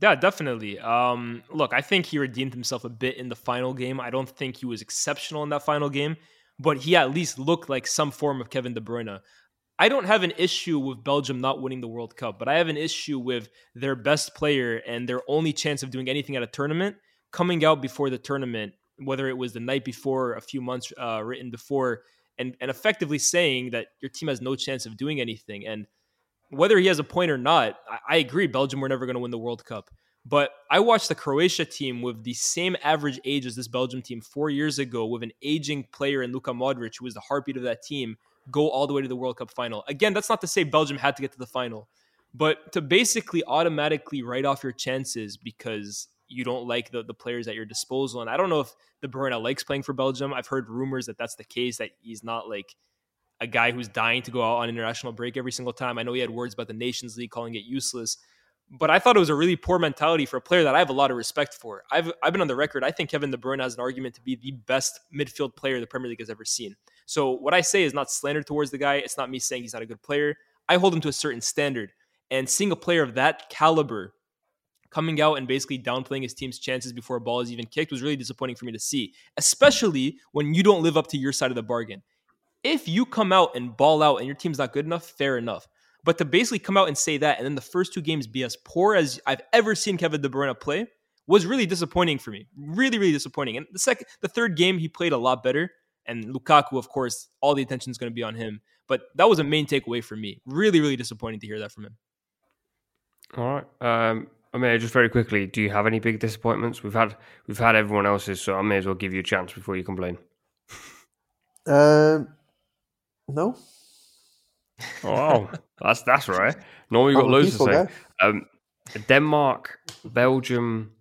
Yeah, definitely. Um, look, I think he redeemed himself a bit in the final game. I don't think he was exceptional in that final game, but he at least looked like some form of Kevin De Bruyne. I don't have an issue with Belgium not winning the World Cup, but I have an issue with their best player and their only chance of doing anything at a tournament coming out before the tournament, whether it was the night before, a few months uh, written before, and and effectively saying that your team has no chance of doing anything. And whether he has a point or not, I, I agree. Belgium were never going to win the World Cup. But I watched the Croatia team with the same average age as this Belgium team four years ago, with an aging player in Luka Modric, who was the heartbeat of that team, go all the way to the World Cup final. Again, that's not to say Belgium had to get to the final, but to basically automatically write off your chances because you don't like the, the players at your disposal. And I don't know if De Bruyne likes playing for Belgium. I've heard rumors that that's the case, that he's not like a guy who's dying to go out on international break every single time. I know he had words about the Nations League calling it useless, but I thought it was a really poor mentality for a player that I have a lot of respect for. I've I've been on the record. I think Kevin De Bruyne has an argument to be the best midfield player the Premier League has ever seen. So what I say is not slander towards the guy. It's not me saying he's not a good player. I hold him to a certain standard, and seeing a player of that caliber coming out and basically downplaying his team's chances before a ball is even kicked was really disappointing for me to see, especially when you don't live up to your side of the bargain. If you come out and ball out and your team's not good enough, fair enough. But to basically come out and say that and then the first two games be as poor as I've ever seen Kevin De Bruyne play was really disappointing for me. Really, really disappointing. And the second, the third game, he played a lot better. And Lukaku, of course, all the attention is going to be on him. But that was a main takeaway for me. Really, really disappointing to hear that from him. All right. Um, I mean, just very quickly, do you have any big disappointments? We've had we've had everyone else's, so I may as well give you a chance before you complain. Um, no. Oh, wow. that's that's right. Normally you've got I'm loads to peaceful say. guy. Um, Denmark, Belgium.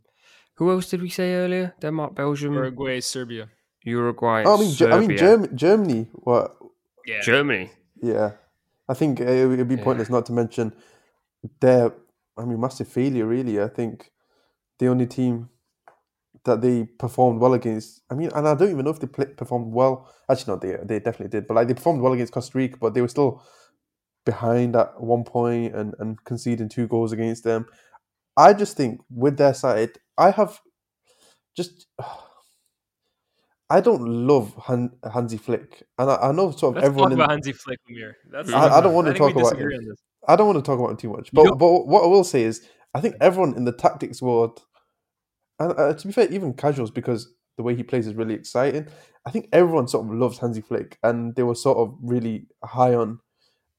Who else did we say earlier? Denmark, Belgium, Uruguay, Serbia. Uruguay. Oh, I mean, Ge- I mean, Germ- Germany. What? Yeah. Germany. Yeah, I think it would be Yeah. pointless not to mention their. I mean, massive failure. Really, I think the only team that they performed well against. I mean, and I don't even know if they play, performed well. Actually, no, they they definitely did. But like they performed well against Costa Rica, but they were still behind at one point and and conceding two goals against them. I just think with their side, I have just. I don't love Han- Hansi Flick, and I, I know sort of Let's everyone. talk in- about Hansi Flick, Umir. That's I- I don't want to talk about him. I don't want to talk about him too much, but but what I will say is, I think everyone in the tactics world, and uh, to be fair, even casuals, because the way he plays is really exciting. I think everyone sort of loves Hansi Flick, and they were sort of really high on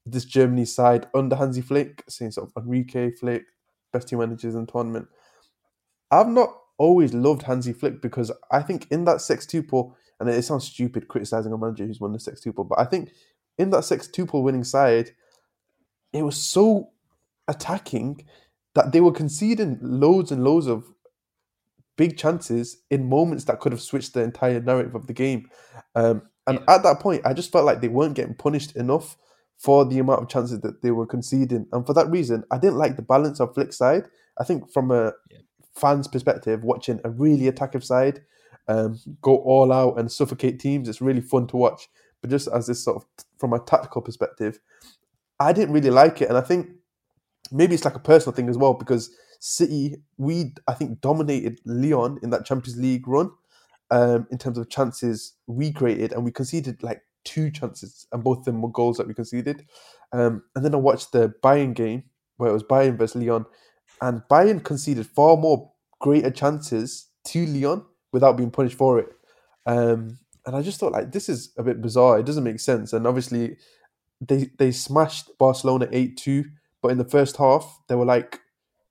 this Germany side under Hansi Flick, saying sort of Enrique Flick, best team managers in the tournament. I've not always loved Hansi Flick because I think in that sextuple, and it sounds stupid criticizing a manager who's won the sextuple, but I think in that sextuple winning side, it was so attacking that they were conceding loads and loads of big chances in moments that could have switched the entire narrative of the game. Um, and at that point, I just felt like they weren't getting punished enough for the amount of chances that they were conceding. And for that reason, I didn't like the balance of Flick's side. I think from a Yeah. fan's perspective, watching a really attacking side um, go all out and suffocate teams, it's really fun to watch. But just as this sort of, from a tactical perspective, I didn't really like it. And I think maybe it's like a personal thing as well because City, we I think dominated Lyon in that Champions League run um, in terms of chances we created, and we conceded like two chances, and both of them were goals that we conceded. Um, and then I watched the Bayern game where it was Bayern versus Lyon, and Bayern conceded far more greater chances to Lyon without being punished for it. Um, and I just thought like this is a bit bizarre. It doesn't make sense. And obviously, they they smashed Barcelona eight two, but in the first half they were like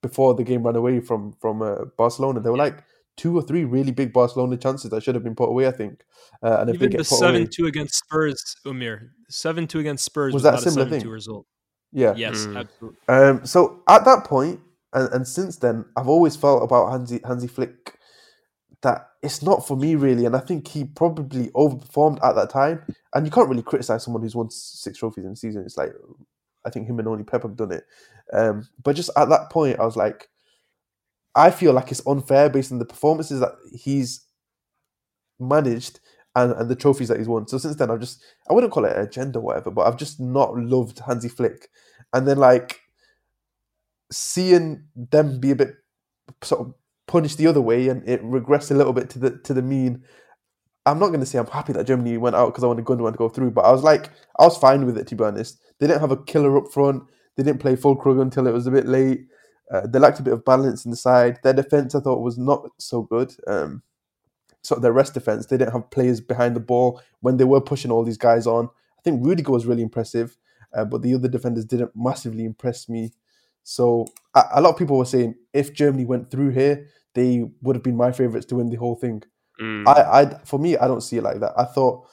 before the game ran away from from uh, Barcelona, there were like two or three really big Barcelona chances that should have been put away. I think. Uh, and if Even they the get put away, seven two against Spurs, Umir. Seven two against Spurs Was was, that a not a similar seven thing? two result. yeah. Yes, Mm. absolutely. Um, so at that point, and, and since then, I've always felt about Hansi Hansi Flick that it's not for me really, and I think he probably overperformed at that time. And you can't really criticize someone who's won six trophies in a season. It's like I think him and only Pep have done it. Um, but just at that point, I was like, I feel like it's unfair based on the performances that he's managed and, and the trophies that he's won. So since then, I've just I wouldn't call it a agenda or whatever, but I've just not loved Hansi Flick. And then like seeing them be a bit sort of punished the other way and it regressed a little bit to the to the mean. I'm not going to say I'm happy that Germany went out because I wanted Gundogan to go through, but I was like, I was fine with it to be honest. They didn't have a killer up front. They didn't play Füllkrug until it was a bit late. Uh, they lacked a bit of balance in the side. Their defense, I thought, was not so good. Um, sort of their rest defense, they didn't have players behind the ball when they were pushing all these guys on. I think Rudiger was really impressive, uh, but the other defenders didn't massively impress me. So a, a lot of people were saying if Germany went through here, they would have been my favourites to win the whole thing. Mm. I, I, for me, I don't see it like that. I thought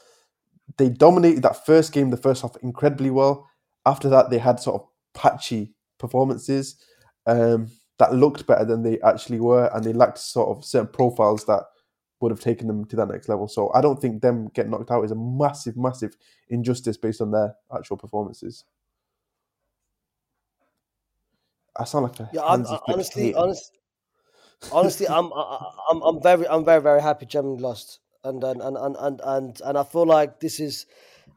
they dominated that first game, the first half, incredibly well. After that, they had sort of patchy performances um, that looked better than they actually were, and they lacked sort of certain profiles that would have taken them to that next level. So I don't think them getting knocked out is a massive, massive injustice based on their actual performances. I sound like a Yeah, I'm, I- Flick honestly, honest, honestly, I'm, I, I'm, I'm very, I'm very, very happy Germany lost, and and and and and and, I feel like this is,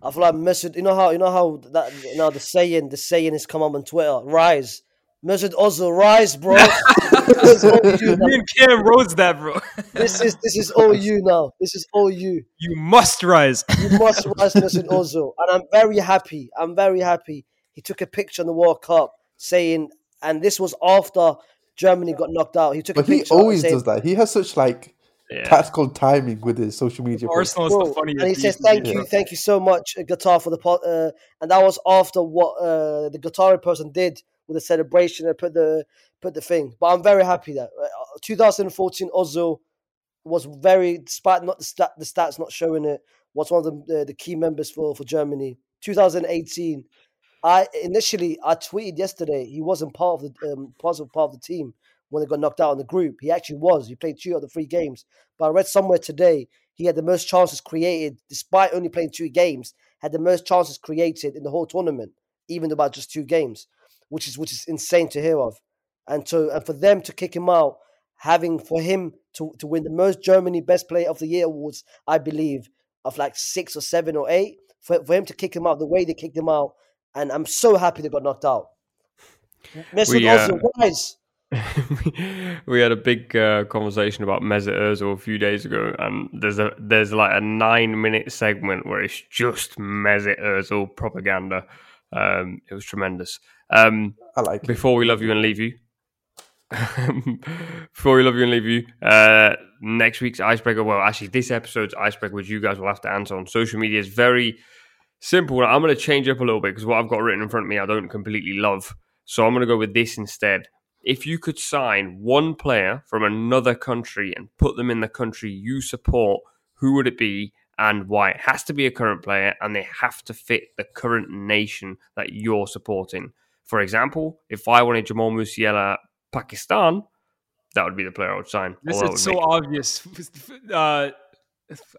I feel like Mesut. You know how, you know how that, you know the saying, the saying has come up on Twitter. Rise, Mesut Ozil, rise, bro. this, is you now. Me and Cam rose that, bro. this is this is all you now. This is all you. You must rise. You must rise, Mesut Ozil, and I'm very happy. I'm very happy. He took a picture on the World Cup saying, and this was after Germany got knocked out. He took a chance. But a he always saying, does that. He has such like Yeah. tactical timing with his social media. posts. Arsenal is Bro, the funniest. and he says, "Thank you, world. thank you so much, uh, Qatar, for the po- uh, and that was after what uh, the Qatari person did with the celebration and put the put the thing. But I'm very happy that uh, 2014 Ozil was very, despite not the stat, the stats not showing it, was one of the uh, the key members for for Germany. 2018, I initially I tweeted yesterday he wasn't part of the um, positive part of the team when they got knocked out in the group. He actually was. He played two of the three games. But I read somewhere today he had the most chances created, despite only playing two games, had the most chances created in the whole tournament, even about just two games, which is which is insane to hear of. And to and for them to kick him out, having for him to, to win the most Germany Best Player of the Year awards, I believe, of like six or seven or eight, for, for him to kick him out the way they kicked him out, and I'm so happy they got knocked out. Mesut We, uh, Ozil, rise. we had a big uh, conversation about Mesut Ozil a few days ago, and there's a there's like a nine minute segment where it's just Mesut Ozil propaganda. Um, it was tremendous. Um, I like. It. before we love you and leave you, before we love you and leave you, uh, next week's icebreaker. Well, actually, this episode's icebreaker, which you guys will have to answer on social media, is very simple. I'm going to change up a little bit because what I've got written in front of me, I don't completely love. So I'm going to go with this instead. If you could sign one player from another country and put them in the country you support, who would it be and why? It has to be a current player and they have to fit the current nation that you're supporting. For example, if I wanted Jamal Musiala Pakistan, that would be the player I would sign. This is so obvious. Uh,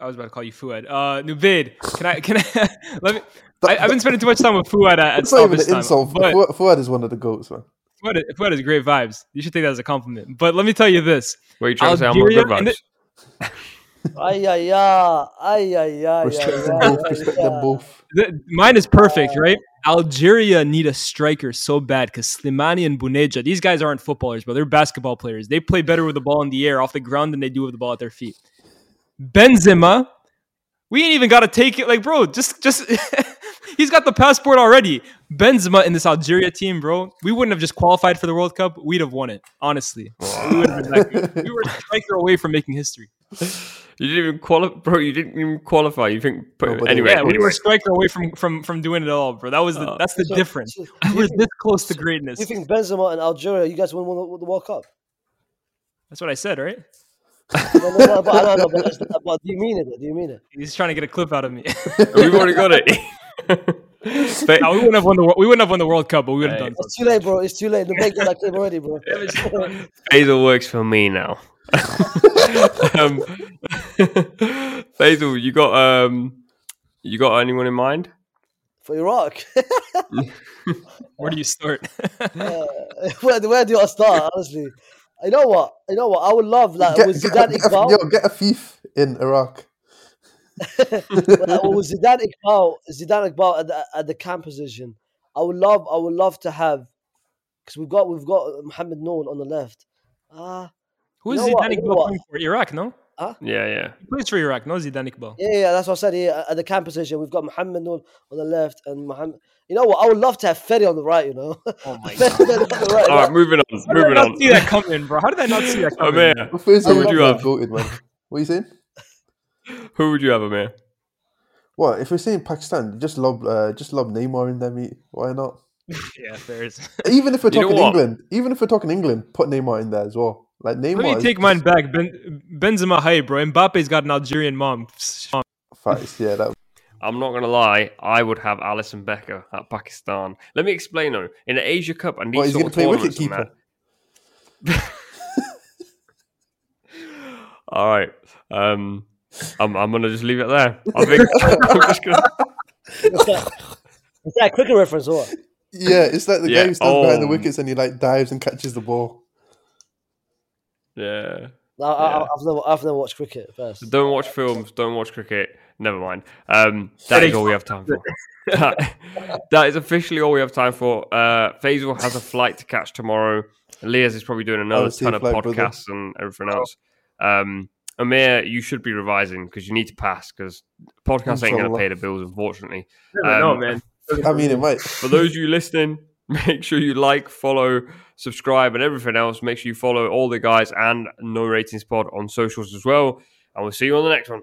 I was about to call you Fuad. Uh, Nubaid, can I? Can I? let me. I, I've been spending too much time with Fuad at, at It's not even an time, insult. but Fuad, Fuad is one of the goats, man. Fuad, is- Fuad is great vibes. You should take that as a compliment. But let me tell you this: What are you trying to say? I'm not Algeria good vibes. the- Ay, ay, ay, ay, ay, ay, Respect them both. Respect them both. mine is perfect, right? Algeria need a striker so bad because Slimani and Bounedjah, these guys aren't footballers, but they're basketball players. They play better with the ball in the air off the ground than they do with the ball at their feet. Benzema, we ain't even got to take it. Like, bro, just just he's got the passport already. Benzema in this Algeria team, bro, we wouldn't have just qualified for the World Cup. We'd have won it. Honestly, we, would have been like, we were a striker away from making history. You didn't even qualify, bro. You didn't even qualify. You think? No, anyway, Yeah, we were a striker away from from from doing it all, bro. That was the, Uh, that's the So- difference. so We were this close to greatness. You think Benzema and Algeria, you guys won the, the World Cup? That's what I said, right? No, no, no, but, I don't know, but, that's- but do you mean it? Do you mean it? He's trying to get a clip out of me. We've already got it. But- no, we wouldn't have won the wor- we wouldn't have won the World Cup, but we would have Hey. done It's too late, bro. It's too late. The big got that clip already, bro. Faysal works for me now. um, Faysal, you got um, you got anyone in mind? For Iraq. Where do you start? Uh, where, where do I start, honestly? You know what? You know what? I would love, like, Get, with get, Zidane get, a, Iqbal. yo, get a thief in Iraq. like, with Zidane Iqbal, Zidane Iqbal at the, at the cam position, I would love, I would love to have, because we've got, we've got Mohamed Noor on the left. Ah, Who You is know what? Zidane You know Iqbal playing for? Iraq, no? Yeah, yeah. He plays for Iraq, no Zidane Iqbal. yeah, yeah, that's what I said here at the cam position. We've got Mohamed Noor on the left, and Mohamed. You know what? I would love to have Ferry on the right. You know, Oh my Ferry on the right. All right, moving on. How did I not on. see that coming, bro? How did I not see that coming? Umir, Well, Faysal, Who would you're you not have? Voted, man. What are you saying? who would you have, man? What if we're saying Pakistan? Just lob, uh, just lob Neymar in there, mate. Why not? Yeah, fair. Even if we're You know talking? England, even if we're talking England, put Neymar in there as well. Like Neymar. Let me take mine back. Ben, Benzema, hey, bro. Mbappe's got an Algerian mom. Facts, yeah, that I'm not gonna lie. I would have Alisson Becker at Pakistan. Let me explain though. In the Asia Cup and these What, he's sort gonna of play tournaments and All right. Um, I'm, I'm gonna just leave it there. I think I'm just gonna. Is that, is that a cricket reference or what? Yeah, it's like the Yeah, guy who stands behind the oh. wickets and he like dives and catches the ball. Yeah. No, I, Yeah. I, I've never, I've never watched cricket first. Don't watch films. Don't watch cricket. never mind. Um, that is all we have time for. that, that is officially all we have time for. Uh, Faysal has a flight to catch tomorrow. Lyes is probably doing another I'll ton of flight, brother. podcasts and everything else. Um, Umir, you should be revising because you need to pass because podcasts ain't going to pay the bills, unfortunately. Never know, Um, man. I mean, it might. For those of you listening, make sure you like, follow, subscribe, and everything else. Make sure you follow all the guys and No Ratings Pod on socials as well. And we'll see you on the next one.